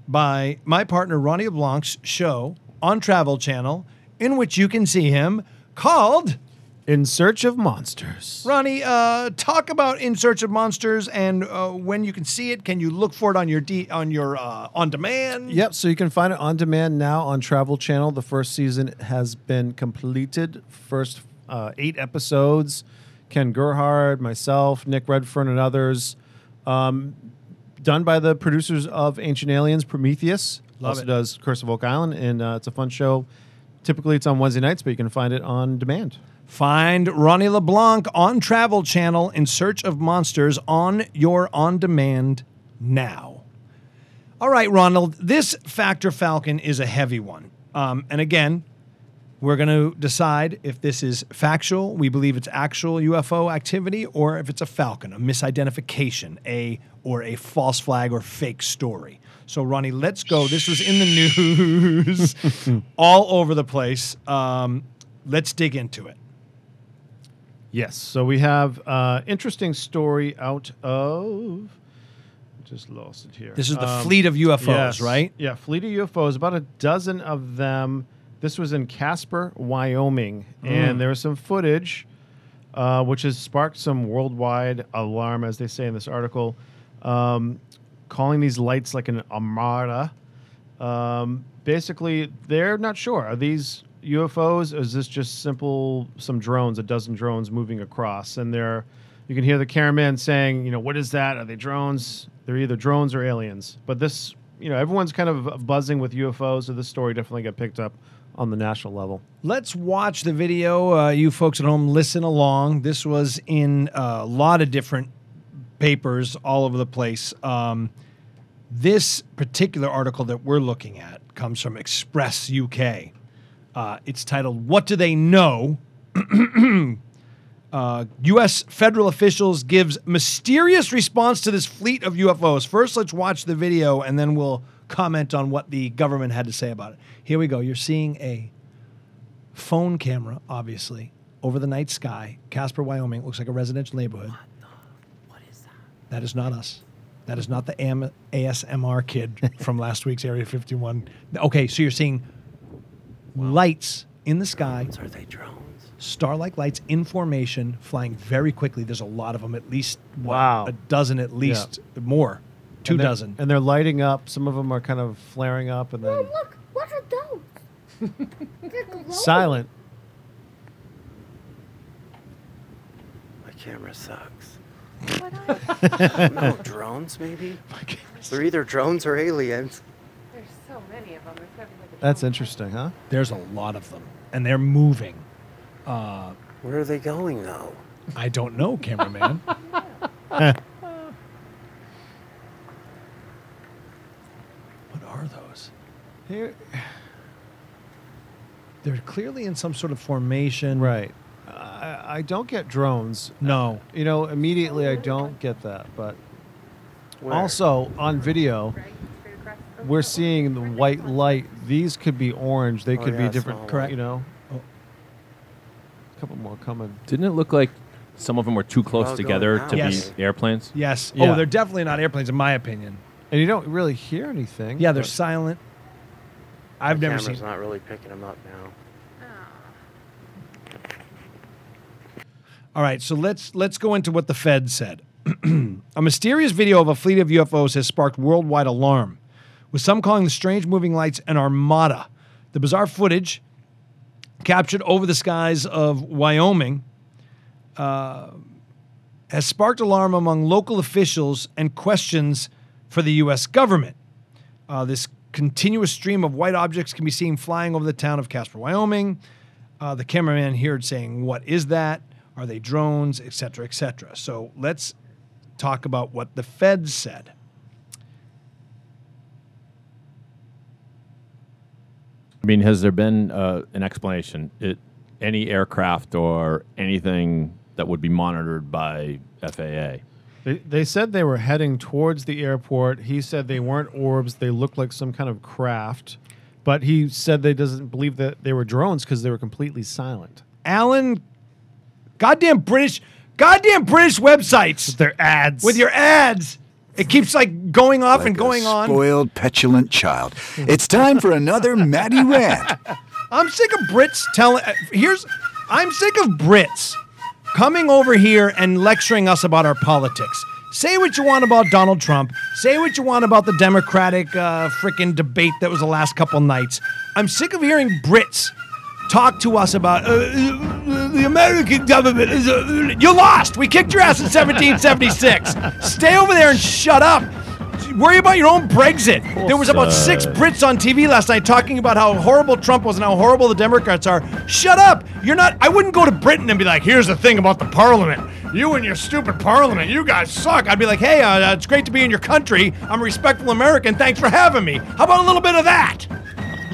by my partner Ronnie LeBlanc's show on Travel Channel, in which you can see him called In search of monsters. Ronnie. Uh, talk about In Search of Monsters and uh, when you can see it. Can you look for it on your D- on your uh, on demand? Yep, so you can find it on demand now on Travel Channel. The first season has been completed. First uh, eight episodes. Ken Gerhard, myself, Nick Redfern, and others. Um, done by the producers of Ancient Aliens, Prometheus. Love also it. does Curse of Oak Island, and uh, it's a fun show. Typically, it's on Wednesday nights, but you can find it on demand. Find Ronnie LeBlanc on Travel Channel in search of monsters on your on demand now. All right, Ronald, this Fact or Falcon is a heavy one. Um, and again, we're going to decide if this is factual, we believe it's actual UFO activity, or if it's a Falcon, a misidentification, a or a false flag or fake story. So, Ronnie, let's go. This was in the news all over the place. Um, let's dig into it. Yes. So we have uh, interesting story out of just lost it here. This is the Um, fleet of UFOs, yes. right? Yeah, fleet of UFOs. About a dozen of them. This was in Casper, Wyoming, Mm. and there was some footage, uh, which has sparked some worldwide alarm, as they say in this article, um, calling these lights like an armada. Um, basically, they're not sure. Are these UFOs? Or is this just simple some drones, a dozen drones moving across? And they're, you can hear the cameraman saying, you know, what is that? Are they drones? They're either drones or aliens. But this, you know, everyone's kind of buzzing with UFOs, so this story definitely got picked up on the national level. Let's watch the video. Uh, you folks at home, listen along. This was in a lot of different papers all over the place. Um, this particular article that we're looking at comes from Express UK. Uh, it's titled "What Do They Know?" uh, U.S. federal officials gives mysterious response to this fleet of UFOs. First, let's watch the video, and then we'll comment on what the government had to say about it. Here we go. You're seeing a phone camera, obviously, over the night sky. Casper, Wyoming. Looks like a residential neighborhood. What is that? That is not us. That is not the AM- ASMR kid from last week's Area 51. Okay, so you're seeing lights in the sky, Are they drones? star-like lights in formation, flying very quickly. There's a lot of them, at least what, Wow. a dozen, at least more, two And dozen. And they're lighting up. Some of them are kind of flaring up and then Oh, look, what are those? They're glowing. silent. My camera sucks. What are no, drones maybe? They're either drones or aliens. There's so many of them. There's like a That's interesting, huh? There's a lot of them, and they're moving. Uh, Where are they going though? I don't know, cameraman. what are those? Here, They're clearly in some sort of formation. right. I, I don't get drones. No. You know, immediately I don't get that. But Where? also on video, right straight across. We're seeing the white light. These could be orange. They Oh, could yeah, be different. Correct. You know. Oh. A couple more coming. Didn't it look like some of them were too close Oh, going together out. to Yes. be airplanes? Yes. Yeah. Oh, they're definitely not airplanes, in my opinion. And you don't really hear anything. Yeah, they're but- silent. I've My never camera's seen. not really picking them up now. All right, so let's let's go into what the Fed said. a mysterious video of a fleet of UFOs has sparked worldwide alarm, with some calling the strange moving lights an armada. The bizarre footage captured over the skies of Wyoming uh, has sparked alarm among local officials and questions for the U.S. government. Uh, this continuous stream of white objects can be seen flying over the town of Casper, Wyoming. Uh, the cameraman here saying, "What is that? Are they drones, et cetera, et cetera?" So let's talk about what the Feds said. I mean, has there been uh, an explanation? It, any aircraft or anything that would be monitored by FAA? They, they said they were heading towards the airport. He said they weren't orbs. They looked like some kind of craft. But he said they doesn't believe that they were drones because they were completely silent. Alan, goddamn British, goddamn British websites With Their ads. with your ads. It keeps like going off and Like a going on. Spoiled, petulant child. It's time for another Maddie rant. I'm sick of Brits telling. uh, Here's, I'm sick of Brits coming over here and lecturing us about our politics. Say what you want about Donald Trump. Say what you want about the Democratic uh, frickin' debate that was the last couple nights. I'm sick of hearing Brits talk to us about uh, uh, the American government. Is, uh, you lost. We kicked your ass in 1776. Stay over there and shut up. Worry about your own Brexit. There was about six Brits on TV last night talking about how horrible Trump was and how horrible the Democrats are. Shut up. You're not. I wouldn't go to Britain and be like, here's the thing about the parliament. You and your stupid parliament, you guys suck. I'd be like, hey, uh, it's great to be in your country. I'm a respectful American. Thanks for having me. How about a little bit of that?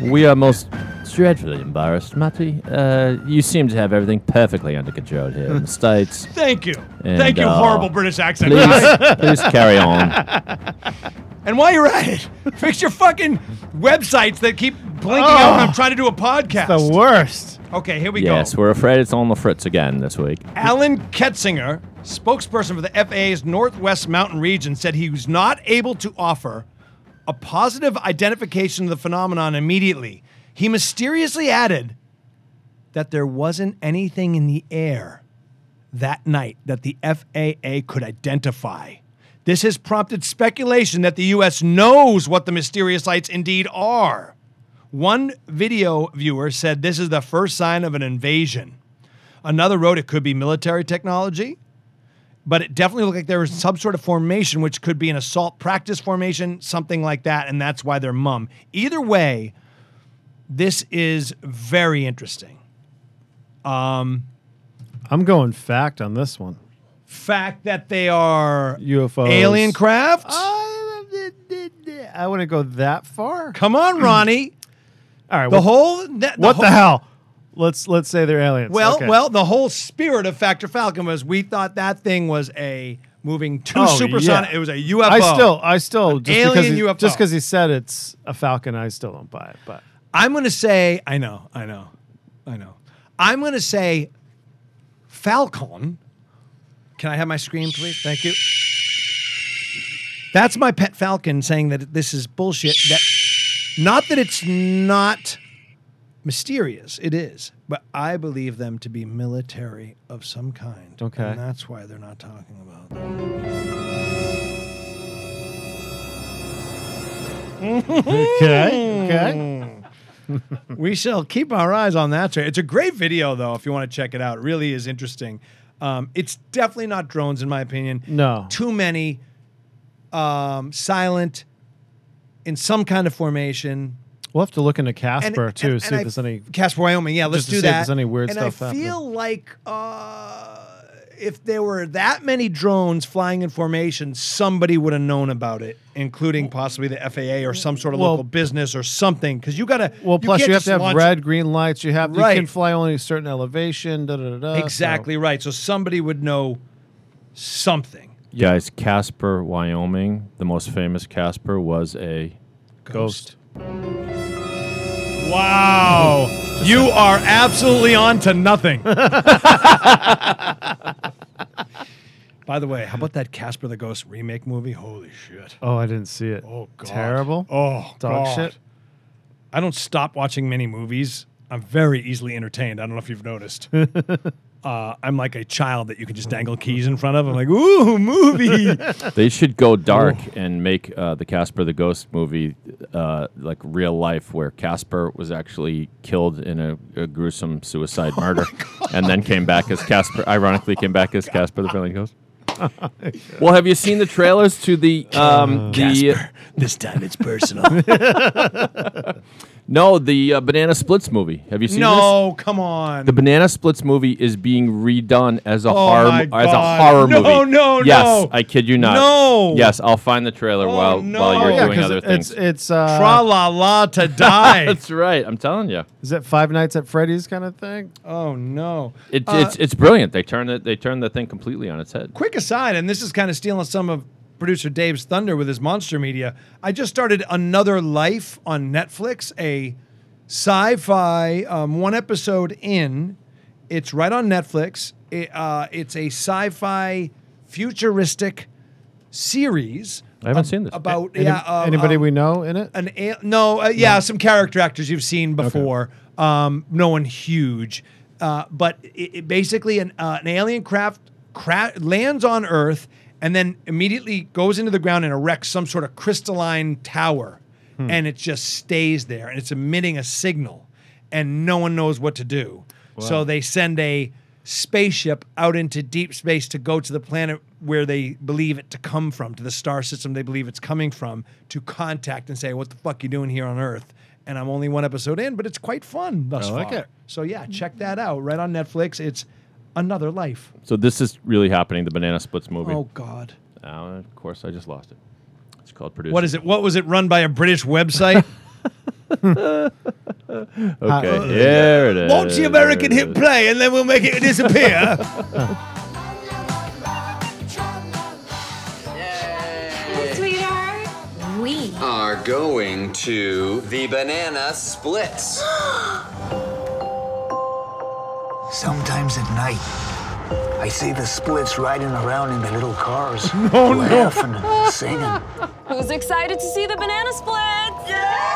We are most dreadfully embarrassed, Matty. Uh, you seem to have everything perfectly under control here in the States. Thank you. And, Thank you, uh, horrible British accent. guy. Please, please carry on. And while you're at it, fix your fucking websites that keep blinking out when I'm trying to do a podcast. the worst. okay, here we go. Yes, go. we're afraid it's on the fritz again this week. Alan Kenitzer spokesperson for the FAA's Northwest Mountain region said he was not able to offer a positive identification of the phenomenon immediately. He mysteriously added that there wasn't anything in the air that night that the FAA could identify. This has prompted speculation that the U.S. knows what the mysterious lights indeed are. One video viewer said this is the first sign of an invasion. Another wrote it could be military technology, but it definitely looked like there was some sort of formation, which could be an assault practice formation, something like that, and that's why they're mum. Either way, this is very interesting. Um, I'm going fact on this one. fact that they are UFOs. alien craft. I wouldn't go that far. Come on, Ronnie. All right. The what, whole that, what whole- the hell? Let's let's say they're aliens. Well, Okay. well, the whole spirit of Fact or Falcon was we thought that thing was a moving two Oh, supersonic. yeah. It was a UFO. I still, I still, just because alien he, UFO. just because he said it's a Falcon, I still don't buy it. But I'm going to say, I know, I know, I know. I'm going to say Falcon. Can I have my screen, please? Thank you. That's my pet Falcon saying that this is bullshit. That not that it's not mysterious, it is, but I believe them to be military of some kind. Okay. and that's why they're not talking about them. okay, okay. Hmm. we shall keep our eyes on that. It's a great video, though, if you want to check it out. It really is interesting. Um, it's definitely not drones, in my opinion. No. Too many um, silent in some kind of formation. We'll have to look into Casper And- too, and- see and if I- there's any. Casper, Wyoming. Yeah, let's Just to do see if that. there's any weird and stuff I happening. feel like uh, if there were that many drones flying in formation, somebody would have known about it, including possibly the FAA or some sort of Well- local business or something. Because you got to. Well, plus you, can't have to have red, green lights. You have right. you can fly only a certain elevation. Da da da. da so- Exactly right. So somebody would know something. Guys, Casper, Wyoming, the most famous Casper was a Ghost. Wow. You are absolutely on to nothing. By the way, how about that Casper the Ghost remake movie? Holy shit. Oh, I didn't see it. Oh, God. Terrible. Oh, Dog God. shit. I don't stop watching many movies. I'm very easily entertained. I don't know if you've noticed. uh, I'm like a child that you can just dangle keys in front of. I'm like, ooh, movie. They should go dark and make uh, the Casper the Ghost movie uh, like real life, where Casper was actually killed in a, a gruesome suicide murder, and then came back as Casper. Ironically, came back as Casper the Friendly Ghost. well, have you seen the trailers to the um, the this time it's personal. No the uh, Banana Splits movie? Have you seen this? no, come on. The Banana Splits movie is being redone as a Oh horror my as a God. horror No, movie. no, yes, no. I kid you not. No. Yes, I'll find the trailer Oh, while no. while you're Oh, yeah, doing 'cause other it's things. it's uh, Tra la la to die. That's right. I'm telling you. is it Five Nights at Freddy's kind of thing? oh no. It, Uh, it's it's brilliant. They turn it they turn the thing completely on its head. Quick aside, and this is kind of stealing some of producer Dave's thunder with his monster media. I just started Another Life on Netflix, a sci-fi um, one episode in. It's right on Netflix. It, uh, it's a sci-fi futuristic series. I haven't ab- seen this. About Any- yeah, uh, anybody um, we know in it? an a- no, uh, yeah, some character actors you've seen before. Um, no one huge, uh, but it, it basically an, uh, an alien craft cra- lands on Earth and then immediately goes into the ground and erects some sort of crystalline tower, hmm. and it just stays there and it's emitting a signal, and no one knows what to do. So they send a spaceship out into deep space to go to the planet where they believe it to come from, to the star system they believe it's coming from, to contact and say, "What the fuck you doing here on Earth?" And I'm only one episode in, but it's quite fun thus I like far. it. So yeah, check that out right on Netflix. It's Another Life. So this is really happening. The Banana Splits movie. Oh God, Uh, of course, I just lost it. It's called Producer. what is it? What was it run by a British website? Okay, here it is. Won't the American hit play and then we'll make it disappear? Sweetheart. We Are going to the banana splits. Sometimes at night, I see the splits riding around in the little cars, No, no. laughing and singing. Who's excited to see the banana splits? Yeah!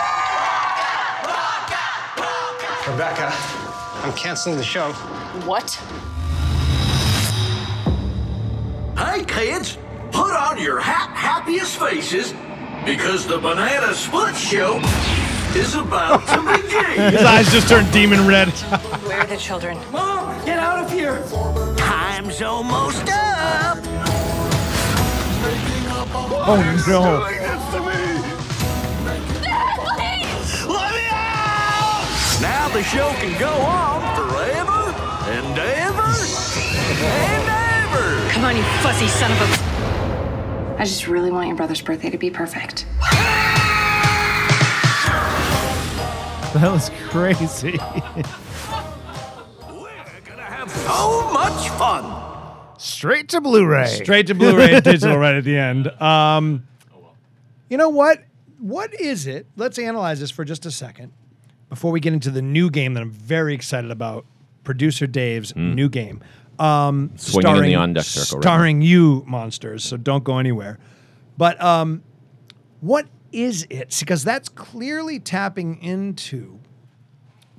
Rebecca, I'm canceling the show. What? Hey, kids, put on your ha- happiest faces because the Banana Split Show is about to begin. His eyes just turned demon red. Where are the children? Mom, get out of here. Time's almost up. Oh no. Let me out! Now the show can go on forever and ever and ever. Come on, you fuzzy son of a. I just really want your brother's birthday to be perfect. That was crazy. We're gonna have so much fun. Straight to Blu-ray. Straight to Blu-ray and digital right at the end. Um, you know what? What is it? Let's analyze this for just a second before we get into the new game that I'm very excited about. Producer Dave's new game. Um. Swinging in the on-deck circle right now. starring you, monsters. So don't go anywhere. But um, what is it? Because that's clearly tapping into.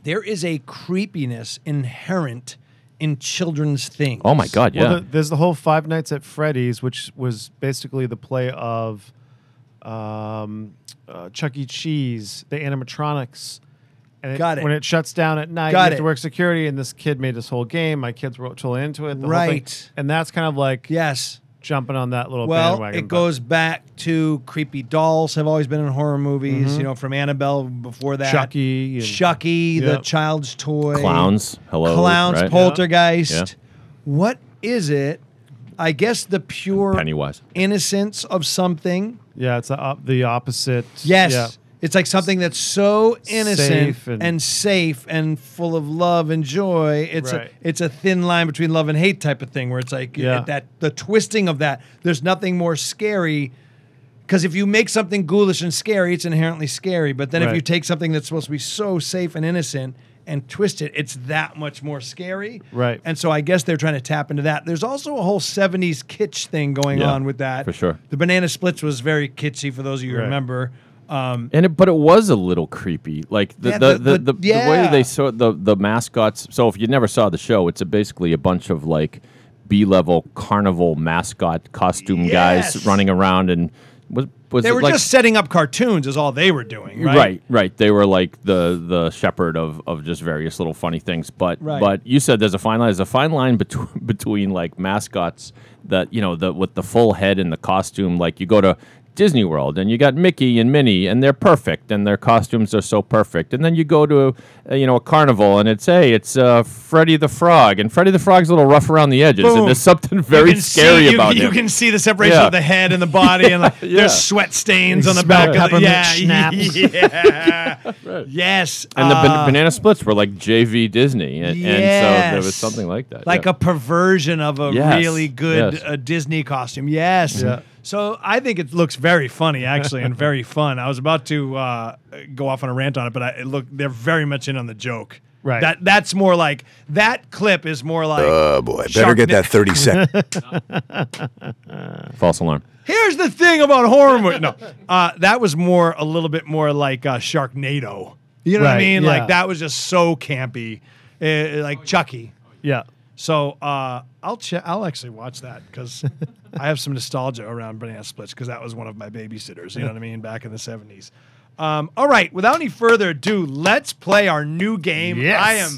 There is a creepiness inherent in children's things. Oh my God, yeah. Well, the, there's the whole Five Nights at Freddy's, which was basically the play of um, uh, Chuck E. Cheese, the animatronics. And Got it. When it shuts down at night, Got you have it. to work security, and this kid made this whole game. My kids were totally into it. the whole thing. Right. And that's kind of like yes, jumping on that little Well, bandwagon. it but- goes back to creepy dolls have always been in horror movies. Mhm. You know, from Annabelle before that, Chucky and- Chucky, the child's toy, Clowns, hello, clowns, right? poltergeist. Yeah. What is it? I guess the pure Pennywise. innocence of something. Yeah, it's the, op- the opposite. Yes. Yeah. It's like something that's so innocent Safe and, and- safe and full of love and joy. It's Right. a it's a thin line between love and hate type of thing where it's like Yeah. that the twisting of that. There's nothing more scary because if you make something ghoulish and scary, it's inherently scary. But then if you take something that's supposed to be so safe and innocent and twist it, it's that much more scary. Right. And so I guess they're trying to tap into that. There's also a whole 70s kitsch thing going Yeah, on with that. for sure. The Banana Splits was very kitschy for those of you who Right. remember. Um, And it, but it was a little creepy. Like the Yeah, the, the- the, the- the, the way they saw the the mascots. So if you never saw the show, it's a basically a bunch of like B level carnival mascot costume Yes. guys running around and was was they were like, just setting up cartoons, is all they were doing, right? Right, right. They were like the the shepherd of, of just various little funny things. But Right. but you said there's a fine line. There's a fine line between between like mascots that you know the with the full head and the costume. Like you go to Disney World and you got Mickey and Minnie and they're perfect and their costumes are so perfect. And then you go to a, you know a carnival and it's hey it's uh, Freddy the Frog and Freddy the Frog's a little rough around the edges Boom. and there's something very scary see, you, about you him. can see the separation Yeah. of the head and the body, and like, Yeah. there's sweat stains on the back of the peppermint yeah, schnapps. yeah. Yes, and the ban- uh, banana splits were like JV Disney, and, and so there was something like that. like yeah. a perversion of a Yes, really good yes. uh, Disney costume. Yes. Yeah. So I think it looks very funny, actually, and very fun. I was about to uh, go off on a rant on it, but I, it look they're very much in on the joke. Right. That that's more like that clip is more like. Oh boy, better get that 30 second. false alarm. Here's the thing about horror movie. No, uh, that was more a little bit more like uh, Sharknado. You know what I mean? yeah. Like that was just so campy, uh, like Chucky. Yeah. So uh, I'll che- I'll actually watch that because I have some nostalgia around Banana Splits because that was one of my babysitters. You know what I mean? Back in the seventies. Um, all right. Without any further ado, let's play our new game. Yes. I am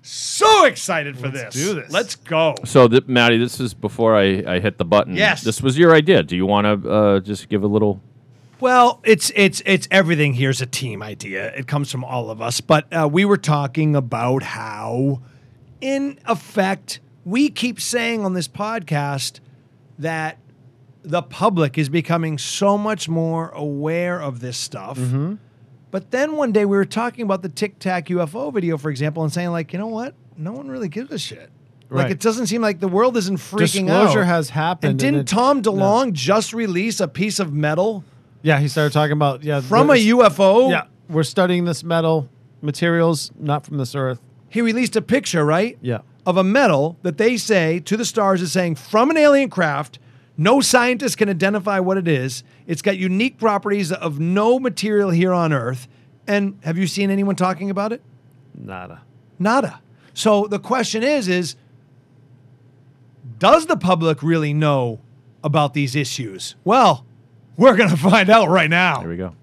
so excited for Let's this. do this. Let's go. So, th- Maddie, this is before I, I hit the button. Yes. This was your idea. Do you want to uh, just give a little? Well, it's it's it's everything here's a team idea. It comes from all of us. But uh, we were talking about how, in effect, we keep saying on this podcast that the public is becoming so much more aware of this stuff. Mm-hmm. But then one day we were talking about the Tic Tac UFO video, for example, and saying like, you know what? No one really gives a shit. Like it doesn't seem like the world isn't freaking Disclosure out. has happened, And and didn't it- Tom DeLonge just release a piece of metal Yeah, he started talking about yeah from a UFO? Yeah, we're studying this metal materials not from this earth. He released a picture, right? Yeah. of a medal that they say to the stars is saying from an alien craft. No scientist can identify what it is. It's got unique properties of no material here on Earth. And have you seen anyone talking about it? Nada. Nada. So the question is is does the public really know about these issues? Well, we're going to find out right now. Here we go.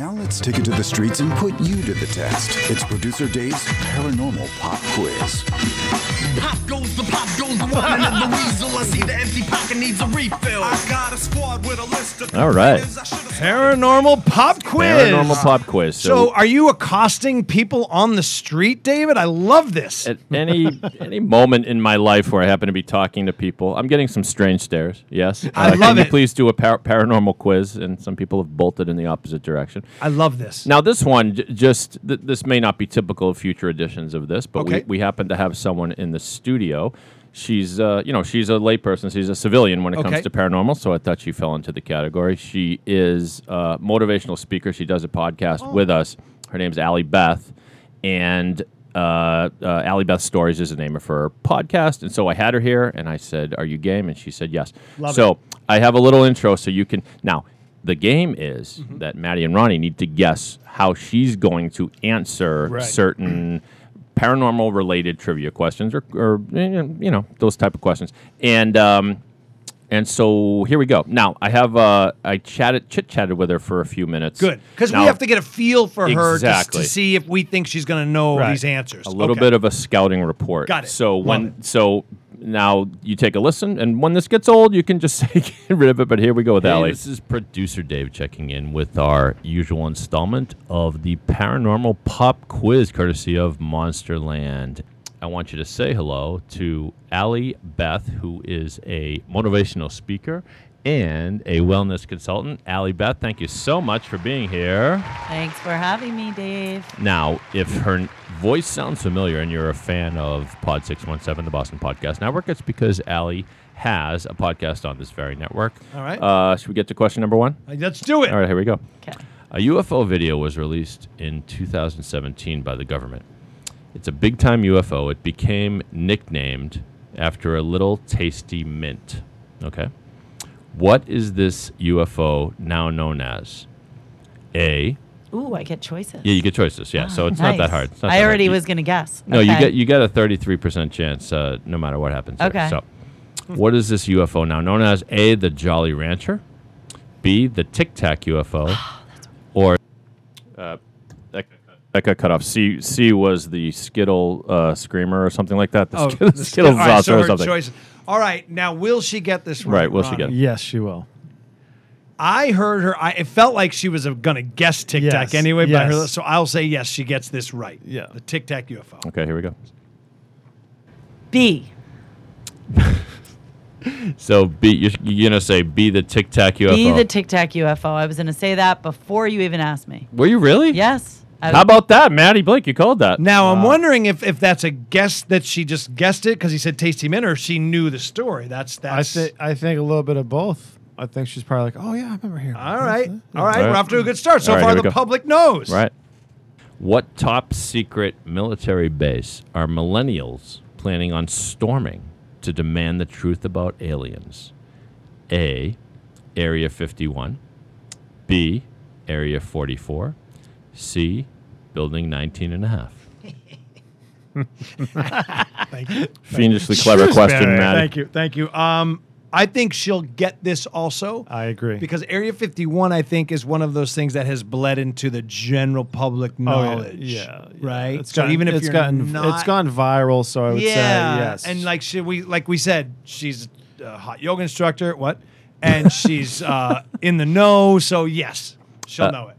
Now let's take it to the streets and put you to the test. It's producer Dave's paranormal pop quiz. Pop the pop goes the one and the weasel. I see the empty pocket needs a refill. I got a squad with a list of All right. Paranormal pop quiz. Paranormal pop quiz. So, are you accosting people on the street, David? I love this. at any any moment in my life where I happen to be talking to people, I'm getting some strange stares. Yes, Uh, I love can you it. please do a par- paranormal quiz? And some people have bolted in the opposite direction. I love this. Now, this one, j- just th- this may not be typical of future editions of this, but Okay. we, we happen to have someone in the studio. She's, uh, you know, she's a layperson. She's a civilian when it Okay. comes to paranormal, so I thought she fell into the category. She is a motivational speaker. She does a podcast Oh. with us. Her name's Allie Beth, and uh, uh, Allie Beth Stories is the name of her podcast. And so I had her here, and I said, "Are you game?" And she said, "Yes." Love so I have a little intro, so you can now. The game is Mm-hmm. that Maddie and Ronnie need to guess how she's going to answer Right. certain paranormal related trivia questions or, or eh, you know those type of questions. And um, and so here we go now i have uh, i chatted chit chatted with her for a few minutes Good. Because we Now, have to get a feel for her to, Exactly. to see if we think she's going to know Right. these answers. a little Okay. bit of a scouting report Got it. so Love when so now you take a listen and when this gets old you can just say get rid of it but here we go with Hey, Allie. this is producer Dave checking in with our usual installment of the paranormal pop quiz courtesy of Monsterland. I want you to say hello to Ali Beth, who is a motivational speaker and a wellness consultant. Ali Beth, thank you so much for being here. Thanks for having me, Dave. Now, if her voice sounds familiar and you're a fan of Pod 617, the Boston Podcast Network, it's because Ali has a podcast on this very network. All right. uh, should we get to question number one Let's do it. all right here we go Okay. A UFO video was released in 2017 by the government. It's a big time UFO. It became nicknamed after a little tasty mint. Okay. What is this UFO now known as? A. Ooh, I get choices. Yeah, you get choices. Yeah, so Oh, it's not that hard. Not I that already hard. Was going to guess. No, you get you get a 33% chance uh, no matter what happens. here. Okay. So, what is this UFO now known as? A. The Jolly Rancher. B. The Tic Tac UFO. or uh, that, that got cut off. C C was the Skittle uh, screamer or something like that. The, Oh, Skittle, the Skittles All right, so or her something. choices. All right, now will she get this right? Right, will she get it? Yes, she will. I heard her. I, it felt like she was going to guess Tic Tac Yes, anyway. By her, so I'll say yes. She gets this right. Yeah. the Tic Tac UFO. Okay, here we go. B. so B. You're, you're gonna say B. The Tic Tac UFO. B, the Tic Tac UFO. I was going to say that before you even asked me. Were you really? Yes. I How about that, Maddie Blake? You called that. Now I'm wondering if, if that's a guess that she just guessed it because he said tasty mint, or she knew the story. That's I that's. think I think a little bit of both. I think she's probably like, oh yeah, I remember hearing. all right, all right. All right. We're off to a good start. So All right, far, here we the go. public knows. Right. What top secret military base are millennials planning on storming to demand the truth about aliens? A. Area 51. B. Area 44. C. Building 19 and a half. Thank you. Fiendishly clever Sure, question, Barry. Maddie. Thank you, thank you. Um, I think she'll get this also. I agree. Because Area 51, I think, is one of those things that has bled into the general public Oh, knowledge. yeah, yeah, Right. It's so gotten, even if it's you're gotten not, it's gone viral, so I would yeah, say yes. and like she, we like we said, she's a hot yoga instructor. What? And she's uh, in the know. So yes, she'll Uh, know it.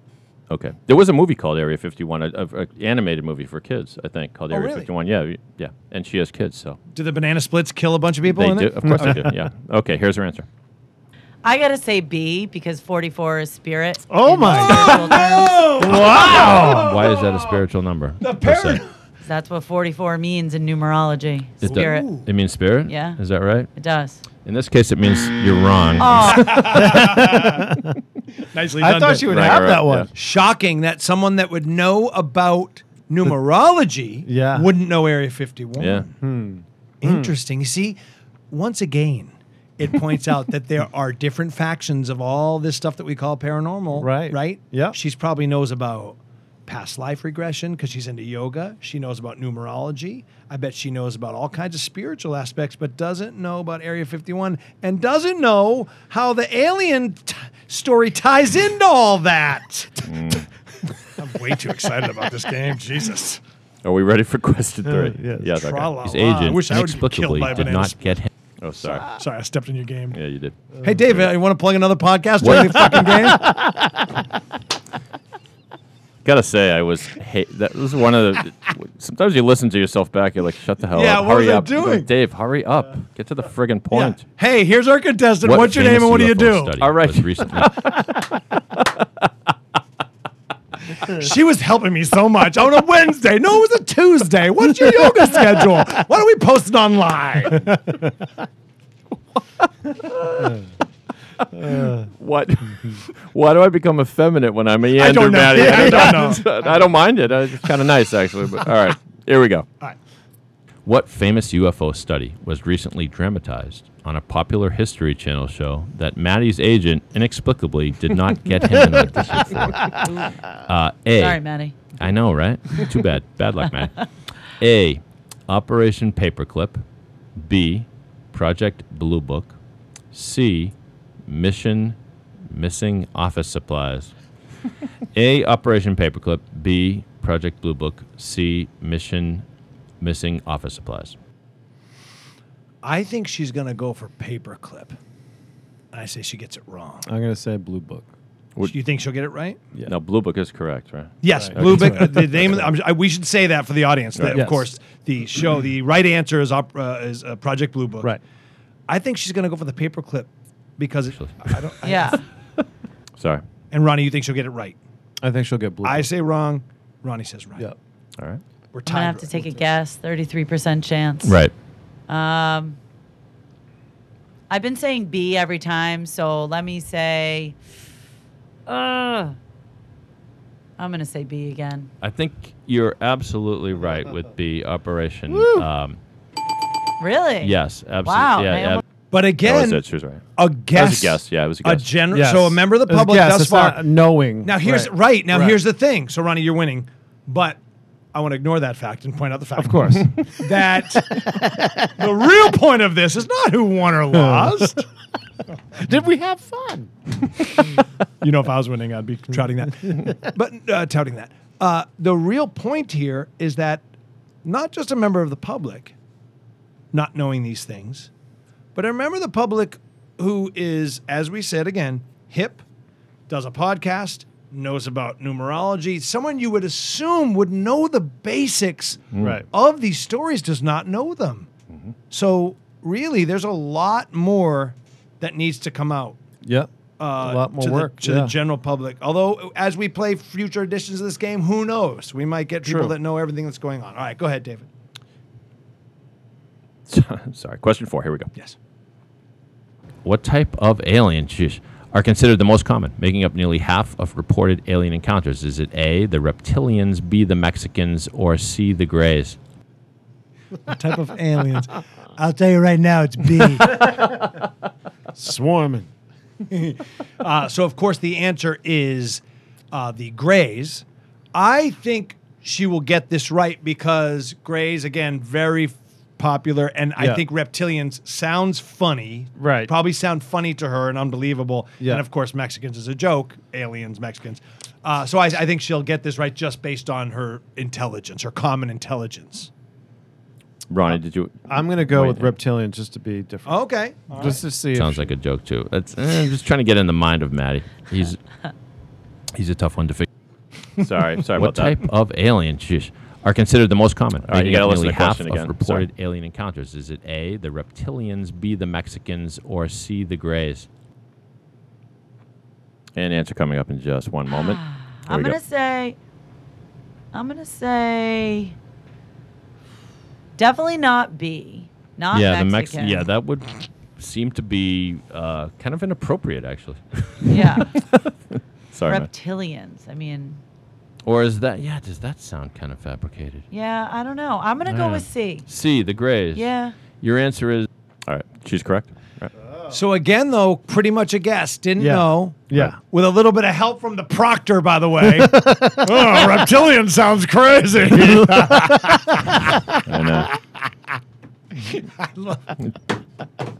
Okay. There was a movie called Area 51, a, a, a animated movie for kids, I think, called Oh, Area really? 51. Yeah, yeah. And she has kids, so Do the banana splits kill a bunch of people? they in do. it? Of course they do. Yeah. Okay. Here's her answer. I got to say B because 44 is spirit. Oh my spiritual terms. Wow. Why is that a spiritual number? The per se? That's what 44 means in numerology. It do- Spirit. It means spirit? Yeah. Is that right? It does. In this case, it means you're wrong. Oh. Nicely done. I thought Dave. she would Right, have right, that one. yeah. Shocking that someone that would know about numerology Yeah. wouldn't know Area 51. Yeah. Hmm. Interesting. You see, once again, it points out that there are different factions of all this stuff that we call paranormal. Right. Right? Yeah. She's probably knows about past life regression because she's into yoga. She knows about numerology. I bet she knows about all kinds of spiritual aspects, but doesn't know about Area 51 and doesn't know how the alien t- story ties into all that. Mm. I'm way too excited about this game. Jesus. Are we ready for question three? Uh, yes. Yes. okay. Tra-la-la. His I agent wish I would be killed inexplicably by a did banana not get him. Oh, sorry. Sorry, I stepped in your game. Yeah, you did. Hey, David, you want to plug another podcast during the fucking game? Gotta say, I was hate. That was one of the. Sometimes you listen to yourself back. You're like, "Shut the hell Yeah, up! what hurry was I up, You go, doing? Dave! Hurry up! Get to the friggin' point." Yeah. Hey, here's our contestant. What What's your name and what do you UFO do? study All right. recently She was helping me so much on a Wednesday. No, it was a Tuesday. What's your yoga schedule? Why don't we post it online? What? Why do I become effeminate when I'm a I yander, don't know. Maddie? I don't know. I don't mind it. It's kind of nice, actually. But all right, here we go. All right. What famous UFO study was recently dramatized on a popular History Channel show that Maddie's agent inexplicably did not get him an audition for? Uh, A. Sorry, Maddie. I know, right? Too bad. Bad luck, Maddie. A. Operation Paperclip. B. Project Blue Book. C. Mission Missing Office Supplies. A. Operation Paperclip. B. Project Blue Book. C. Mission Missing Office Supplies. I think she's going to go for paperclip. I say she gets it wrong. I'm gonna say Blue Book. Do you think she'll get it right? Yeah. No, Blue Book is correct, right? Yes, Okay. Blue Book. uh, the name. Of the, I'm, I, we should say that for the audience. That, Right. Of Yes. course, the show. The right answer is op, uh, is uh, Project Blue Book. Right. I think she's going to go for the paperclip because it, I don't. I- Yeah. Sorry. and Ronnie, you think she'll get it right? I think she'll get Blue. I say wrong. Ronnie says right. Yep. All right. We're I'm gonna have to take a guess. Thirty-three percent chance. Right. Um, I've been saying B every time, so let me say. Uh, I'm gonna say B again. I think you're absolutely right with B. Operation. Um, Really? yes, absolutely. Wow. Yeah, I ab- almost- But That again, was it. She was right. a That guess. was a guess. Yeah, it was a A general. Yes. So a member of the It's a public guess, thus it's far. not knowing. Now here's Right. right. Now Right. here's the thing. So Ronnie, you're winning, but I want to ignore that fact and point out the fact. Of course. that the real point of this is not who won or lost. Did we have fun? you know, if I was winning, I'd be touting that. but uh, touting that. Uh, the real point here is that not just a member of the public not knowing these things, but a member of the public who is, as we said again, hip, does a podcast, knows about numerology. Someone you would assume would know the basics Right. of these stories does not know them. So really, there's a lot more that needs to come out Yep. uh, a lot more to, work. the, to yeah. the general public. Although, as we play future editions of this game, who knows? We might get people True. that know everything that's going on. All right, go ahead, David. Sorry. Question four. Here we go. Yes. What type of alien sheesh, are considered the most common, making up nearly half of reported alien encounters? Is it A, the reptilians, B, the Mexicans, or C, the Greys? What type of aliens? I'll tell you right now, it's B. Swarming. uh, so, of course, the answer is uh, the Greys. I think she will get this right because Greys, again, very f- popular, and I Yeah. think reptilians sounds funny. Right. Probably sound funny to her and unbelievable. Yeah. And of course, Mexicans is a joke. Aliens, Mexicans. Uh, so I, I think she'll get this right just based on her intelligence, her common intelligence. Ronnie, did you? I'm gonna go with yeah. reptilian just to be different. Okay. All just to see. Sounds if, like a joke too. That's eh, I'm just trying to get in the mind of Maddie. He's he's a tough one to figure. Sorry. Sorry what about that. type of alien sheesh, are considered the most common? All right, you making gotta up listen nearly to the half question of again. reported alien encounters. Is it A, the reptilians, B, the Mexicans, or C, the Greys? And answer coming up in just one moment. Here I'm we go. gonna say. I'm gonna say. Definitely not B. Not yeah, the Mex. Mexican. Yeah, that would seem to be uh, kind of inappropriate, actually. Yeah. Sorry, man. Reptilians. I mean, Or is that? Yeah. Does that sound kind of fabricated? Yeah, I don't know. I'm gonna go Yeah. with C. C. The Grays. Yeah. Your answer is All right, she's correct. All right. So again, though, pretty much a guess. Didn't Yeah. know. Yeah. With a little bit of help from the proctor, by the way. oh, reptilian sounds crazy. I know.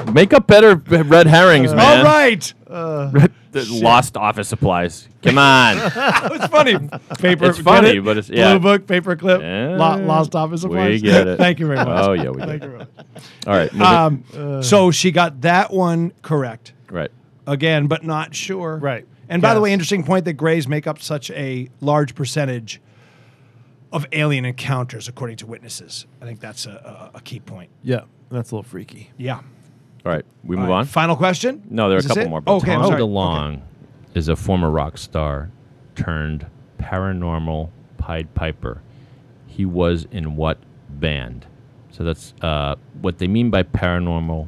Make up better red herrings, man. All right. Red- the lost office supplies. Come on. it's funny. Paper. It's get funny, it? but it's- yeah. Blue book, paper clip, Yeah. lo- lost office supplies. We get it. Thank you very much. Oh, yeah, we Thank get you very much. All right. moving- Um, so she got that one correct right. again, but not sure. Right. And by the way, interesting point that Greys make up such a large percentage of alien encounters, according to witnesses. I think that's a, a, a key point. Yeah, that's a little freaky. Yeah. All right. We move right, on. Final question? No, there are Is a this couple it? more. but Okay, I'm Tom sorry. DeLonge is a former rock star turned paranormal Pied Piper. He was in what band? So that's uh, what they mean by paranormal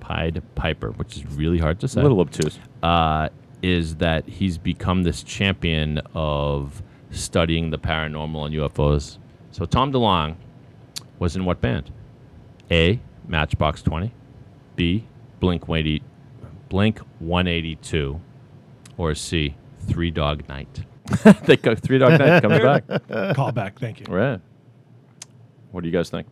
Pied Piper, which is really hard to say. A little obtuse. Uh, is that he's become this champion of studying the paranormal and UFOs. So Tom DeLonge was in what band? A. Matchbox 20. B. Blink 180, Blink 182. Or C. Three Dog Night. they go Three Dog Night comes back. Call back. Thank you. Right. What do you guys think?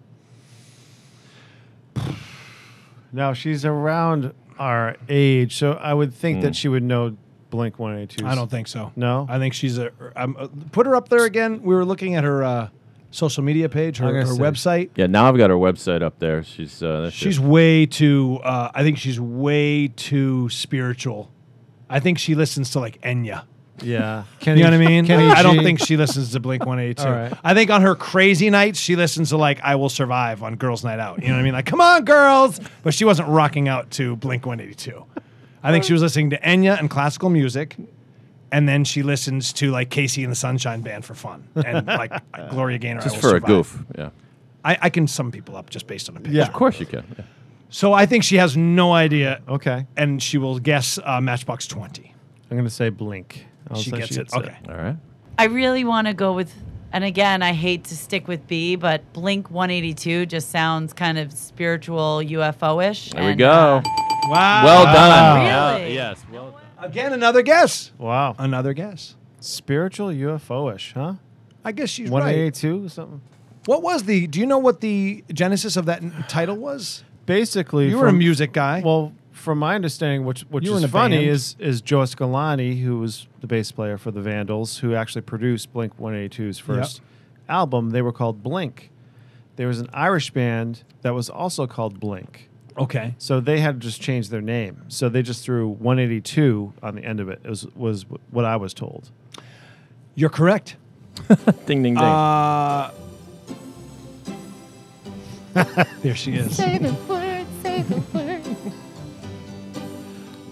Now she's around our age, so I would think Mm. that she would know Blink 182. I don't think so. No? I think she's a. Um, uh, put her up there again. We were looking at her uh, social media page, her, her website. Yeah, now I've got her website up there. She's uh, She's is. way too. Uh, I think she's way too spiritual. I think she listens to like Enya. Yeah. you know what I mean? Kenny I don't G. think she listens to Blink 182. All right. I think on her crazy nights, she listens to like I Will Survive on Girls Night Out. You know what I mean? Like, come on, girls. But she wasn't rocking out to Blink 182. I think she was listening to Enya and classical music. And then she listens to like KC and the Sunshine Band for fun. And like Gloria Gaynor. Just Will for a goof. Yeah. I, I can sum people up just based on a picture. Yeah. Of course you can. Yeah. So I think she has no idea. Okay. And she will guess uh, Matchbox 20. I'm going to say Blink. I'll she say gets it. Okay. All right. I really want to go with, and again, I hate to stick with B, but Blink 182 just sounds kind of spiritual UFO ish. There we go. Wow. Well done. Really? Yeah, yes. Well done. Again, another guess. Wow. Another guess. Spiritual UFO-ish, huh? I guess she's right. 182 something. What was the? Do you know what the genesis of that n- title was? Basically, You were a music guy. Well, from my understanding, which which You were in is a funny, band. is is Joe Escalante, who was the bass player for the Vandals, who actually produced Blink 182's first album. They were called Blink. There was an Irish band that was also called Blink. Okay. So they had to just change their name. So they just threw 182 on the end of it. It was was what I was told. You're correct. Ding ding ding. Uh, there she is. Say the word, say the word.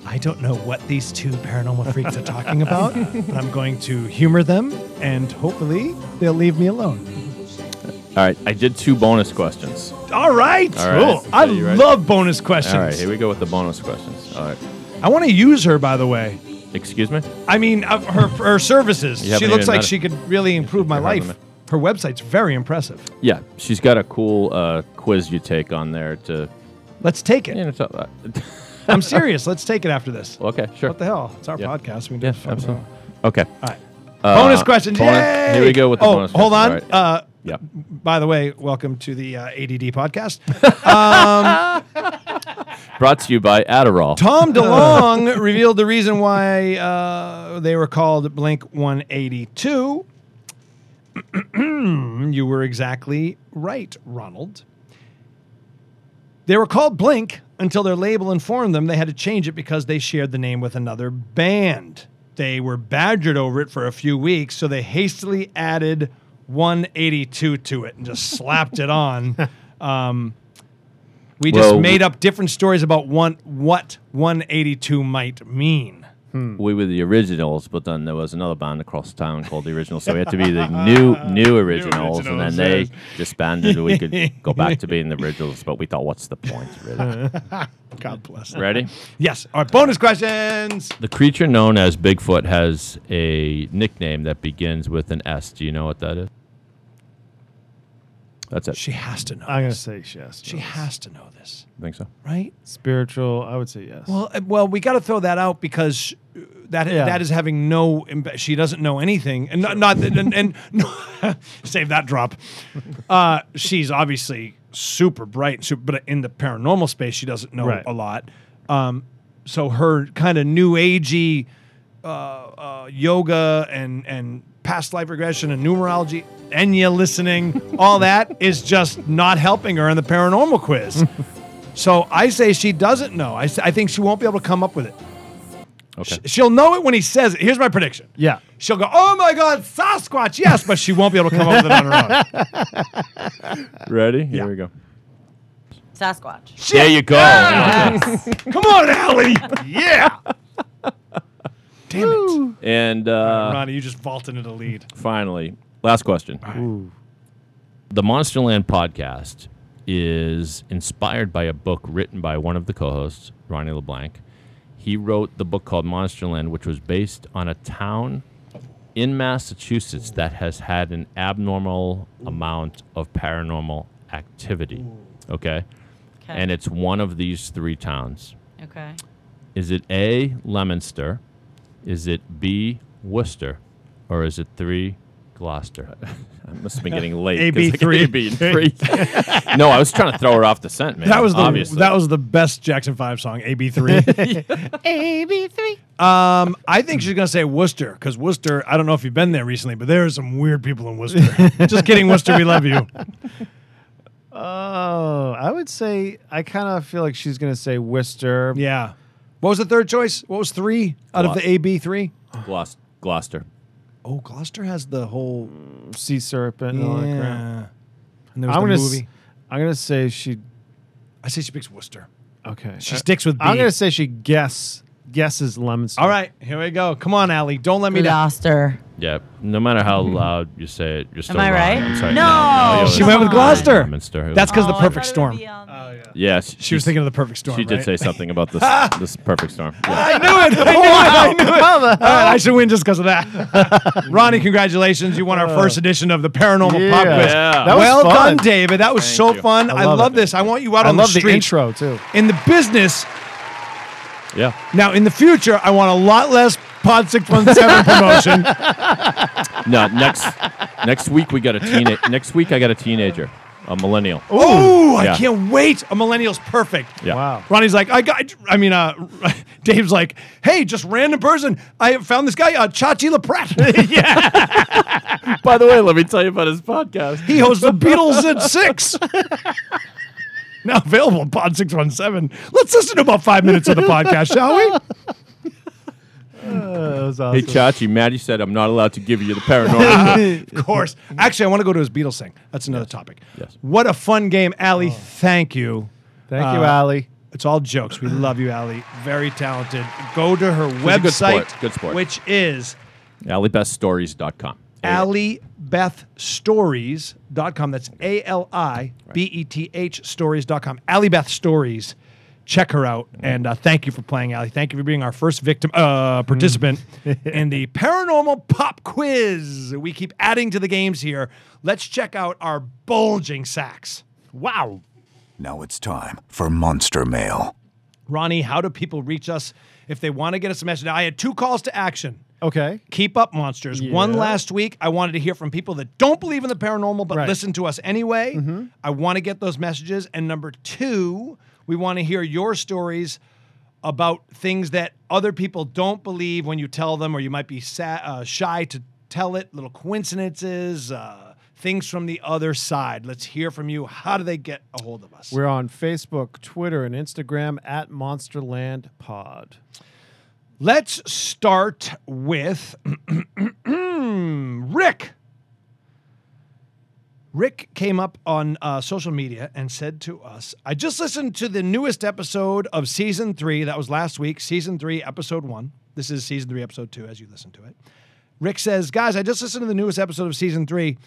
I don't know what these two paranormal freaks are talking about, but I'm going to humor them, and hopefully they'll leave me alone. All right. I did two bonus questions. All right. All right. Cool. I So you ready? love bonus questions. All right. Here we go with the bonus questions. All right. I want to use her, by the way. Excuse me. I mean, uh, her her services. You She haven't looks even like met she could really improve my Never heard of life. Her website's very impressive. Yeah, she's got a cool uh, quiz you take on there to. Let's take it. You know, uh, I'm serious. Let's take it after this. okay, sure. What the hell? It's our Yeah. podcast. We can do Yeah, it for fun. absolutely. Okay. All right. Uh, bonus question. bonus-! Here we go with the oh, bonus. hold on. questions. All right. Uh, Yep. By the way, welcome to the uh, ADD podcast. um, Brought to you by Adderall. Tom DeLonge revealed the reason why uh, they were called Blink 182. you were exactly right, Ronald. They were called Blink until their label informed them they had to change it because they shared the name with another band. They were badgered over it for a few weeks, so they hastily added 182 to it and just slapped it on. Um, we just Well, made up different stories about one, what 182 might mean. Hmm. we were the originals, but then there was another band across town called the Originals, so we had to be the new new originals, and then they yes. disbanded. and We could go back to being the originals, but we thought, what's the point, really? God bless. Ready? Yes. All right. Bonus questions. The creature known as Bigfoot has a nickname that begins with an S. Do you know what that is? That's it. She has to know. I'm gonna this. say yes. She has to know this, I think so. right? Spiritual. I would say yes. Well, uh, well, we got to throw that out because uh, that Yeah. that is having no. imba- She doesn't know anything, and not, not that, and, and no, save that drop. Uh, she's obviously super bright, super, but in the paranormal space, she doesn't know Right. a lot. Um, so her kind of new agey uh, uh, yoga and and past life regression and numerology, Enya listening, all that is just not helping her in the paranormal quiz. so I say she doesn't know. I, s- I think she won't be able to come up with it. Okay. Sh- She'll know it when he says it. Here's my prediction. yeah. She'll go, "Oh my God, Sasquatch!" Yes, but she won't be able to come up with it on her own. Ready? Yeah. Here we go. Sasquatch. There you go. Come on, Allie. Yeah. Damn it, And uh, Ronnie, you just vaulted into the lead. finally, last question. The Monsterland podcast is inspired by a book written by one of the co-hosts, Ronnie LeBlanc. He wrote the book called Monsterland, which was based on a town in Massachusetts that has had an abnormal amount of paranormal activity. Okay? Okay. And it's one of these three towns. Okay. Is it A, Leominster? Is it B, Worcester? Or is it three, Gloucester? I must have been getting late. AB 'cause three. AB three. no, I was trying to throw her off the scent, man. That was the obviously. that was the best Jackson Five song. AB three. AB three. Um, I think she's gonna say Worcester because Worcester. I don't know if you've been there recently, but there are some weird people in Worcester. Just kidding, Worcester. We love you. Oh, I would say I kind of feel like she's gonna say Worcester. Yeah. What was the third choice? What was three out of the AB three? Glos- Gloucester. Oh, Gloucester has the whole Sea serpent. And all that crap. And there was I'm the gonna. movie. I'm gonna say she. I say she picks Worcester. Okay. She Uh, sticks with B. I'm gonna say she guess guesses lemon. All right, here we go. Come on, Allie. Don't let me down. Gloucester. Yeah. No matter how mm-hmm. loud you say it, you're still I wrong. right? I'm sorry. No. you're She went with Come Gloucester. Leominster. That's because Oh, the perfect thought it storm. would be um, oh, on- Yes. She was thinking of the perfect storm. She did right? say something about this ah! this perfect storm. Yeah. I knew it. I knew it. I knew it. All right, I should win just because of that. Ronnie, congratulations. You won our first uh, edition of the Paranormal Yeah. Pop Quiz. Yeah. That was well fun. done, David. That was Thank so you. fun. I, love love it. this. I want you out I on love the the street. intro too. In the business, Yeah. now in the future, I want a lot less Pod 617 promotion. No, next next week we got a teenage. Next week I got a teenager, a millennial. Oh, I Yeah. can't wait. A millennial's perfect. Yeah. Wow. Ronnie's like, I got, I mean, uh, Dave's like, hey, just random person. I found this guy, uh, Chachi LaPrat. yeah. By the way, let me tell you about his podcast. He hosts the Beatles at six. now available on Pod 617. Let's listen to about five minutes of the podcast, shall we? That was Hey. Chachi, Maddie said I'm not allowed to give you the paranormal. of course. Actually, I want to go to his Beatles thing. That's another topic. Yes. What a fun game. Allie, thank you. Thank you, Uh, Allie. It's all jokes. We love you, Allie. Very talented. Go to her a website, good sport. Good sport. which is AllieBestStories.com. AllieBethStories.com. That's A L I B E T H Stories.com. Allie Beth Stories. Check her out. And uh, thank you for playing, Allie. Thank you for being our first victim uh, participant in the Paranormal Pop Quiz. We keep adding to the games here. Let's check out our bulging sacks. Wow. Now it's time for Monster Mail. Ronnie, how do people reach us if they want to get us a message? Now, I had two calls to action. Okay. Keep up, monsters. One last week, I wanted to hear from people that don't believe in the paranormal but Right. Mm-hmm. listen to us anyway. I want to get those messages. And number two, we want to hear your stories about things that other people don't believe when you tell them, or you might be sa- uh, shy to tell it, little coincidences, uh, things from the other side. Let's hear from you. How do they get a hold of us? We're on Facebook, Twitter, and Instagram at Monsterland Pod. Let's start with Rick. Rick came up on uh, social media and said to us, I just listened to the newest episode of season three. That was last week, season three, episode one. This is season three, episode two, as you listen to it. Rick says, Guys, I just listened to the newest episode of season three.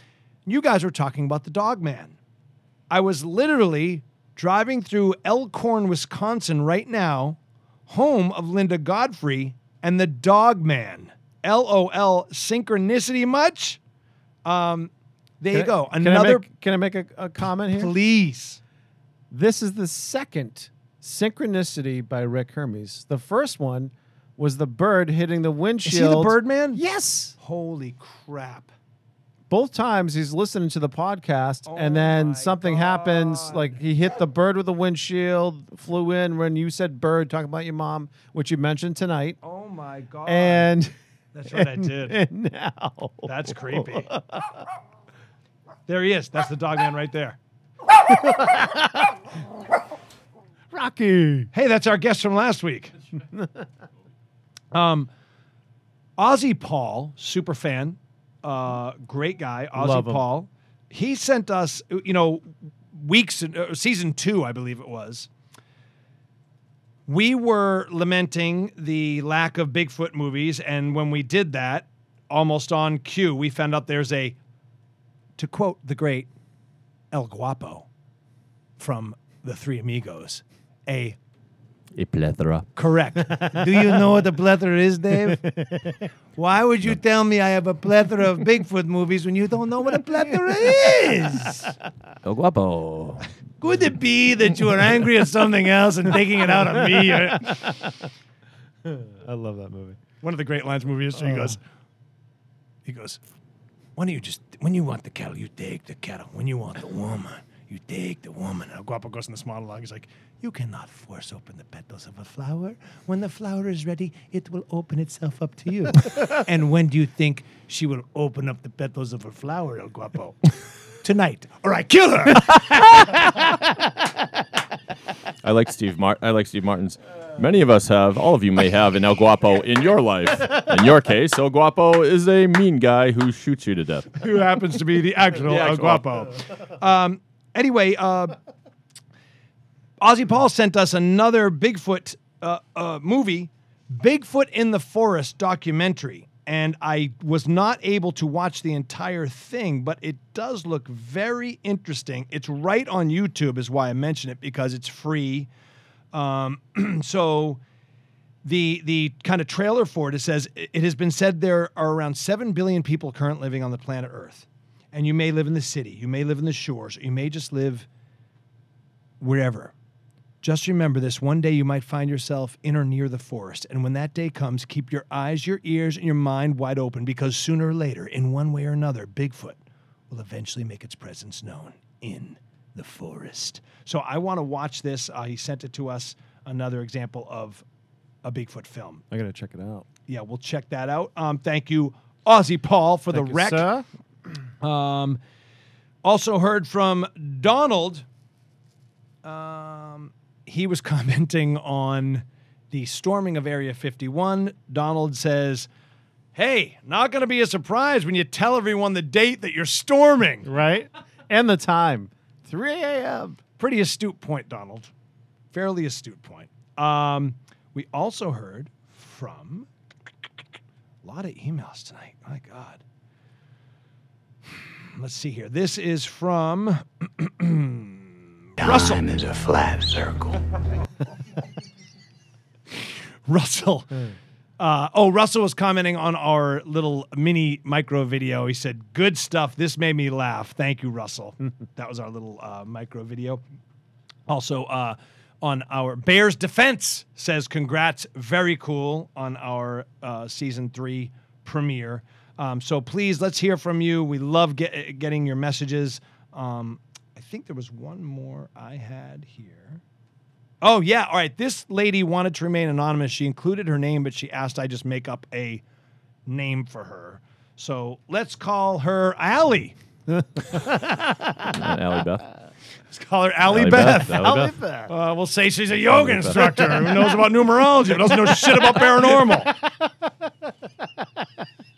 You guys were talking about the dog man. I was literally driving through Elkhorn, Wisconsin right now, home of Linda Godfrey and the dog man. LOL, synchronicity much? Um, there you Can I- go. Can I Another, make, can I make a, a comment here? please. This is the second synchronicity by Rick Hermes. The first one was the bird hitting the windshield. Is he the Birdman? Yes. Holy crap. Both times he's listening to the podcast, Oh and then something happens. Like he hit the bird with the windshield, flew in when you said bird, talking about your mom, which you mentioned tonight. Oh my God. And That's right, I did. And now That's creepy. there he is. That's the dog man right there. Rocky. Hey, that's our guest from last week. um, Ozzy Paul, super fan, uh, great guy, Ozzy Paul. He sent us, you know, weeks, uh, season two, I believe it was. We were lamenting the lack of Bigfoot movies, and when we did that, almost on cue, we found out there's a, to quote the great El Guapo from the Three Amigos, a A plethora. Correct. Do you know what a plethora is, Dave? Why would you tell me I have a plethora of Bigfoot movies when you don't know what a plethora is? El guapo. Could it be that you are angry at something else and taking it out on me? I love that movie. One of the great lines in movie history. He Oh. goes, he goes, why don't you just, when you want the cattle, you take the cattle. When you want the woman, you take the woman. And El Guapo goes in this monologue. He's like, you cannot force open the petals of a flower. When the flower is ready, it will open itself up to you. and when do you think she will open up the petals of a flower, El Guapo? Tonight. Or I kill her. I like Steve Mar- I like Steve Martin's. Many of us have, all of you may have an El Guapo in your life. In your case, El Guapo is a mean guy who shoots you to death. who happens to be the actual, The El Guapo. Um, anyway, uh, Ozzy Paul sent us another Bigfoot uh, uh, movie, Bigfoot in the Forest documentary. And I was not able to watch the entire thing, but it does look very interesting. It's right on YouTube, is why I mention it, because it's free. Um, so the the kind of trailer for it, it says it has been said there are around seven billion people currently living on the planet Earth, and you may live in the city, you may live in the shores, or you may just live wherever. Just remember this: one day you might find yourself in or near the forest, and when that day comes, keep your eyes, your ears, and your mind wide open, because sooner or later, in one way or another, Bigfoot will eventually make its presence known in the forest. So I want to watch this. Uh, he sent it to us. Another example of a Bigfoot film. I gotta check it out. Yeah, we'll check that out. Um, thank you, Aussie Paul, for Thank the you, rec. sir. Um, also heard from Donald. He was commenting on the storming of Area 51. Donald says, Hey, not going to be a surprise when you tell everyone the date that you're storming. Right? And the time 3 a.m. Pretty astute point, Donald. Fairly astute point. Um, we also heard from a lot of emails tonight. My God. Let's see here. This is from Russell. Time is a flat circle. Russell. Uh, oh, Russell was commenting on our little mini micro video. He said, "Good stuff. This made me laugh. Thank you, Russell." that was our little uh, micro video. Also, uh, on our Bears defense says, "Congrats, very cool on our uh, season three premiere." Um, so please, let's hear from you. We love get, getting your messages. Um, I think there was one more I had here. Oh, yeah. All right. This lady wanted to remain anonymous. She included her name, but she asked I just make up a name for her. So let's call her Allie. Not Allie Beth. Let's call her Allie, Allie Beth. Beth, Allie Beth. Uh, we'll say she's a yoga Beth. instructor who knows about numerology, but doesn't know shit about paranormal.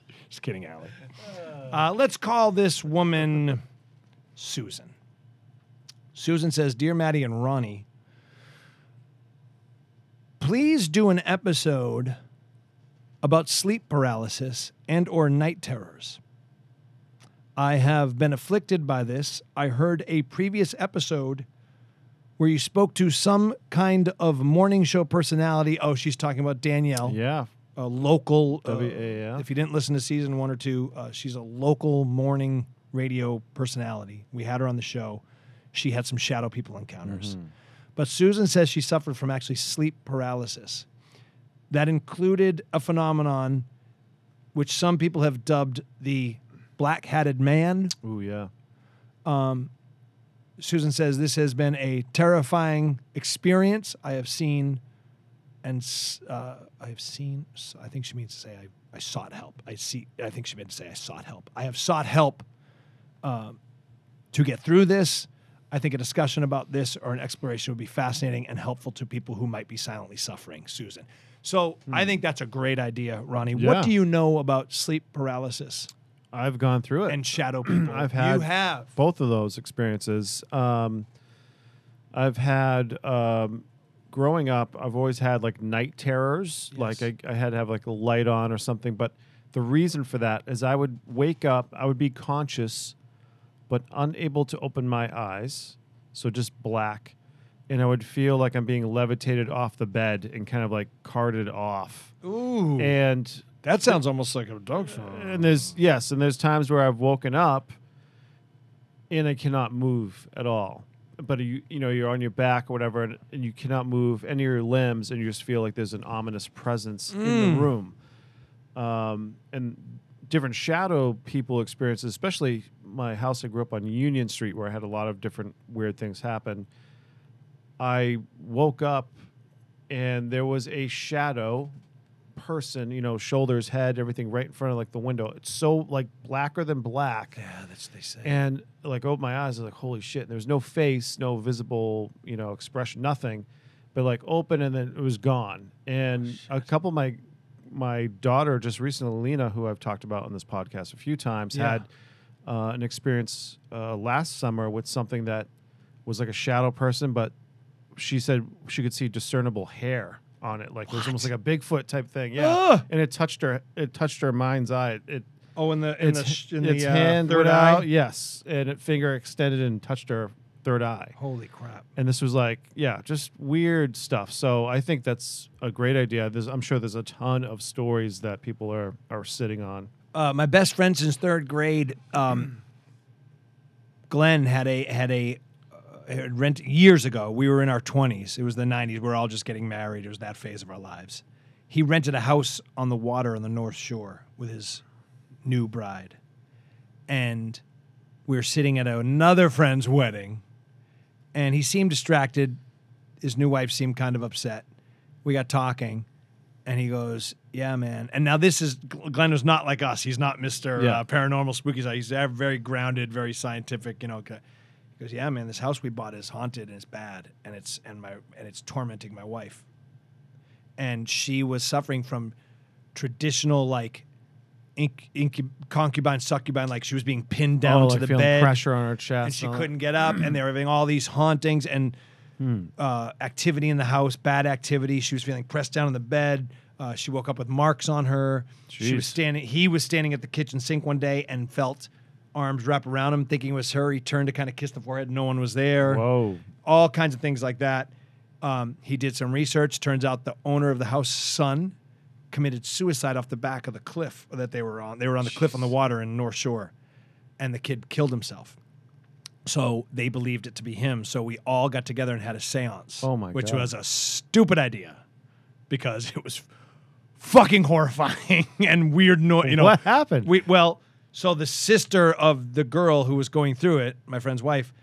Just kidding, Allie. Uh, let's call this woman Susan. Susan says, Dear Maddie and Ronnie, please do an episode about sleep paralysis and or night terrors. I have been afflicted by this. I heard a previous episode where you spoke to some kind of morning show personality. Oh, she's talking about Danielle. Yeah. A local. uh, if you didn't listen to season one or two, uh, she's a local morning radio personality. We had her on the show. She had some shadow people encounters. But Susan says she suffered from actually sleep paralysis. That included a phenomenon which some people have dubbed the black hatted man. Oh, yeah. Um, Susan says this has been a terrifying experience. I have seen, and uh, I have seen. I think she means to say I, I sought help. I see. I think she meant to say I sought help. I have sought help um, to get through this. I think a discussion about this or an exploration would be fascinating and helpful to people who might be silently suffering. Susan. So I think that's a great idea, Ronnie. Yeah. What do you know about sleep paralysis I've gone through it. and shadow people? I've had You have. both of those experiences. Um, I've had um, growing up. I've always had like night terrors. Like I, I had to have like a light on or something. But the reason for that is I would wake up. I would be conscious, but unable to open my eyes. So just black, and I would feel like I'm being levitated off the bed and kind of like carted off. Ooh. And That sounds almost like a dog and there's yes, and there's times where I've woken up and I cannot move at all. But you you know you're on your back or whatever, and, and you cannot move any of your limbs, and you just feel like there's an ominous presence in Mm. the room. Um, and different shadow people experiences, especially my house I grew up on Union Street, where I had a lot of different weird things happen. I woke up and there was a shadow person, you know, shoulders, head, everything right in front of like the window. It's so like blacker than black. Yeah, that's what they say. And like opened my eyes, I was like, holy shit. There's no face, no visible, you know, expression, nothing. But like open and then it was gone. And oh, a couple of my my daughter just recently, Lena, who I've talked about on this podcast a few times, Yeah. had uh, an experience uh, last summer with something that was like a shadow person, but she said she could see discernible hair on it, like it was almost like a Bigfoot type thing. Yeah, Ugh. and it touched her. It touched her mind's eye. It Oh, in the in its, the sh- in its the uh, hand third eye. out, yes, and it finger extended and touched her third eye. Holy crap! And this was like, yeah, just weird stuff. So I think that's a great idea. There's, I'm sure there's a ton of stories that people are are sitting on. Uh, my best friend since third grade, um, Glenn had a had a uh, rent years ago. We were in our twenties. It was the nineties. We are all just getting married. It was that phase of our lives. He rented a house on the water on the North Shore with his new bride, and we were sitting at another friend's wedding, and he seemed distracted. His new wife seemed kind of upset. We got talking, and he goes, "Yeah, man." And now this is Glenn was not like us. He's not Mister Yeah. uh, Paranormal Spooky. side. He's very- very grounded, very scientific. You know. okay. He goes, "Yeah, man. This house we bought is haunted and it's bad, and it's and my and it's tormenting my wife." And she was suffering from traditional like inc- incu- concubine, succubine, like she was being pinned down Oh, to like the bed, pressure on her chest and she couldn't get up, and they were having all these hauntings and Hmm. uh, activity in the house, bad activity. She was feeling pressed down in the bed. Uh, she woke up with marks on her. She was standing. He was standing at the kitchen sink one day and felt arms wrap around him, thinking it was her. He turned to kind of kiss the forehead. No one was there. Whoa. All kinds of things like that. Um, he did some research. Turns out the owner of the house, son, committed suicide off the back of the cliff that they were on. They were on the cliff on the water in North Shore, and the kid killed himself. So they believed it to be him. So we all got together and had a séance. Oh my Which God. was a stupid idea because it was fucking horrifying and weird noise. You know What happened? We well, so the sister of the girl who was going through it, my friend's wife,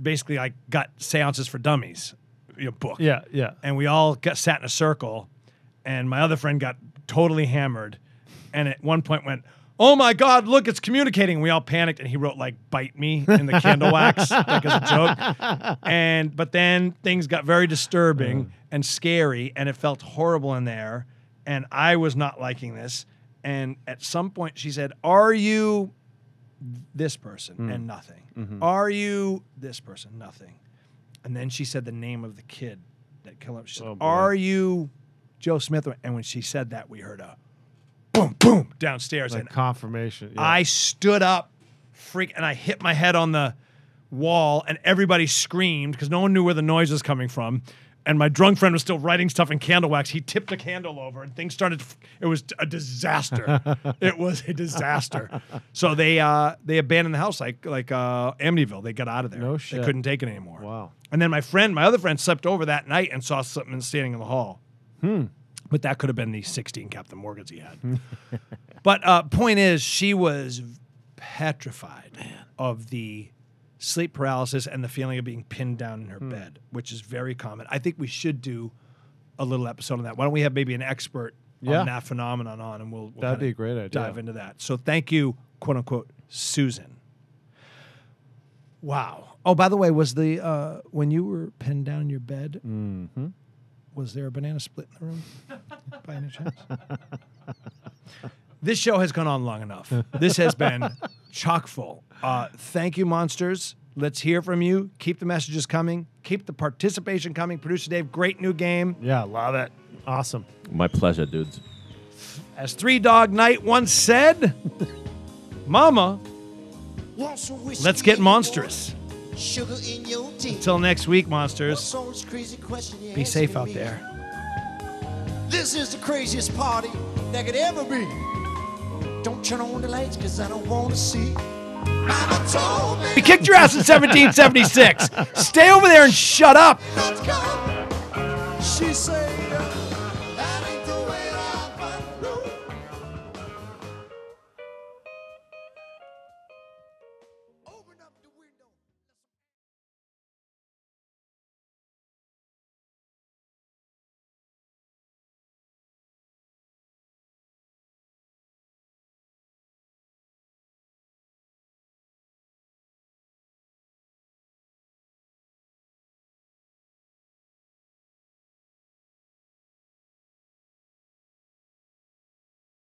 basically like got seances for dummies, you know, book. Yeah, yeah. And we all got sat in a circle, and my other friend got totally hammered, and at one point went. Oh my God! Look, it's communicating. We all panicked, and he wrote like "bite me" in the candle wax, like as a joke. And but then things got very disturbing and scary, and it felt horrible in there. And I was not liking this. And at some point, she said, "Are you this person?" Mm. And nothing. Mhm. Are you this person? Nothing. And then she said the name of the kid that killed him. She said, Oh, boy. "Are you Joe Smith?" And when she said that, we heard a boom, boom downstairs. Like and confirmation. Yeah. I stood up, freak, and I hit my head on the wall, and everybody screamed because no one knew where the noise was coming from. And my drunk friend was still writing stuff in candle wax. He tipped a candle over, and things started. To, f- it was a disaster. it was a disaster. So they uh, they abandoned the house like like uh, Amityville. They got out of there. No shit. They couldn't take it anymore. Wow. And then my friend, my other friend, slept over that night and saw something standing in the hall. Hmm. But that could have been the 16 Captain Morgans he had. but uh, point is, she was petrified of the sleep paralysis and the feeling of being pinned down in her Hmm. bed, which is very common. I think we should do a little episode on that. Why don't we have maybe an expert Yeah. on that phenomenon on, and we'll, we'll That'd be a great idea. Dive into that. So thank you, quote unquote, Susan. Wow. Oh, by the way, was the uh, when you were pinned down in your bed? Mm-hmm. Was there a banana split in the room by any chance? this show has gone on long enough. This has been chock full. Uh, thank you, monsters. Let's hear from you. Keep the messages coming. Keep the participation coming. Producer Dave, great new game. Yeah, love it. Awesome. My pleasure, dudes. As Three Dog Night once said, Mama, let's get monstrous. Sugar in your tea. Until next week, monsters. What's all this crazy question Be safe out me? there. This is the craziest party that could ever be. Don't turn on the lights, cause I don't wanna see. Mama told me We kicked your ass in 1776. Stay over there and shut up. not to come. She said, uh,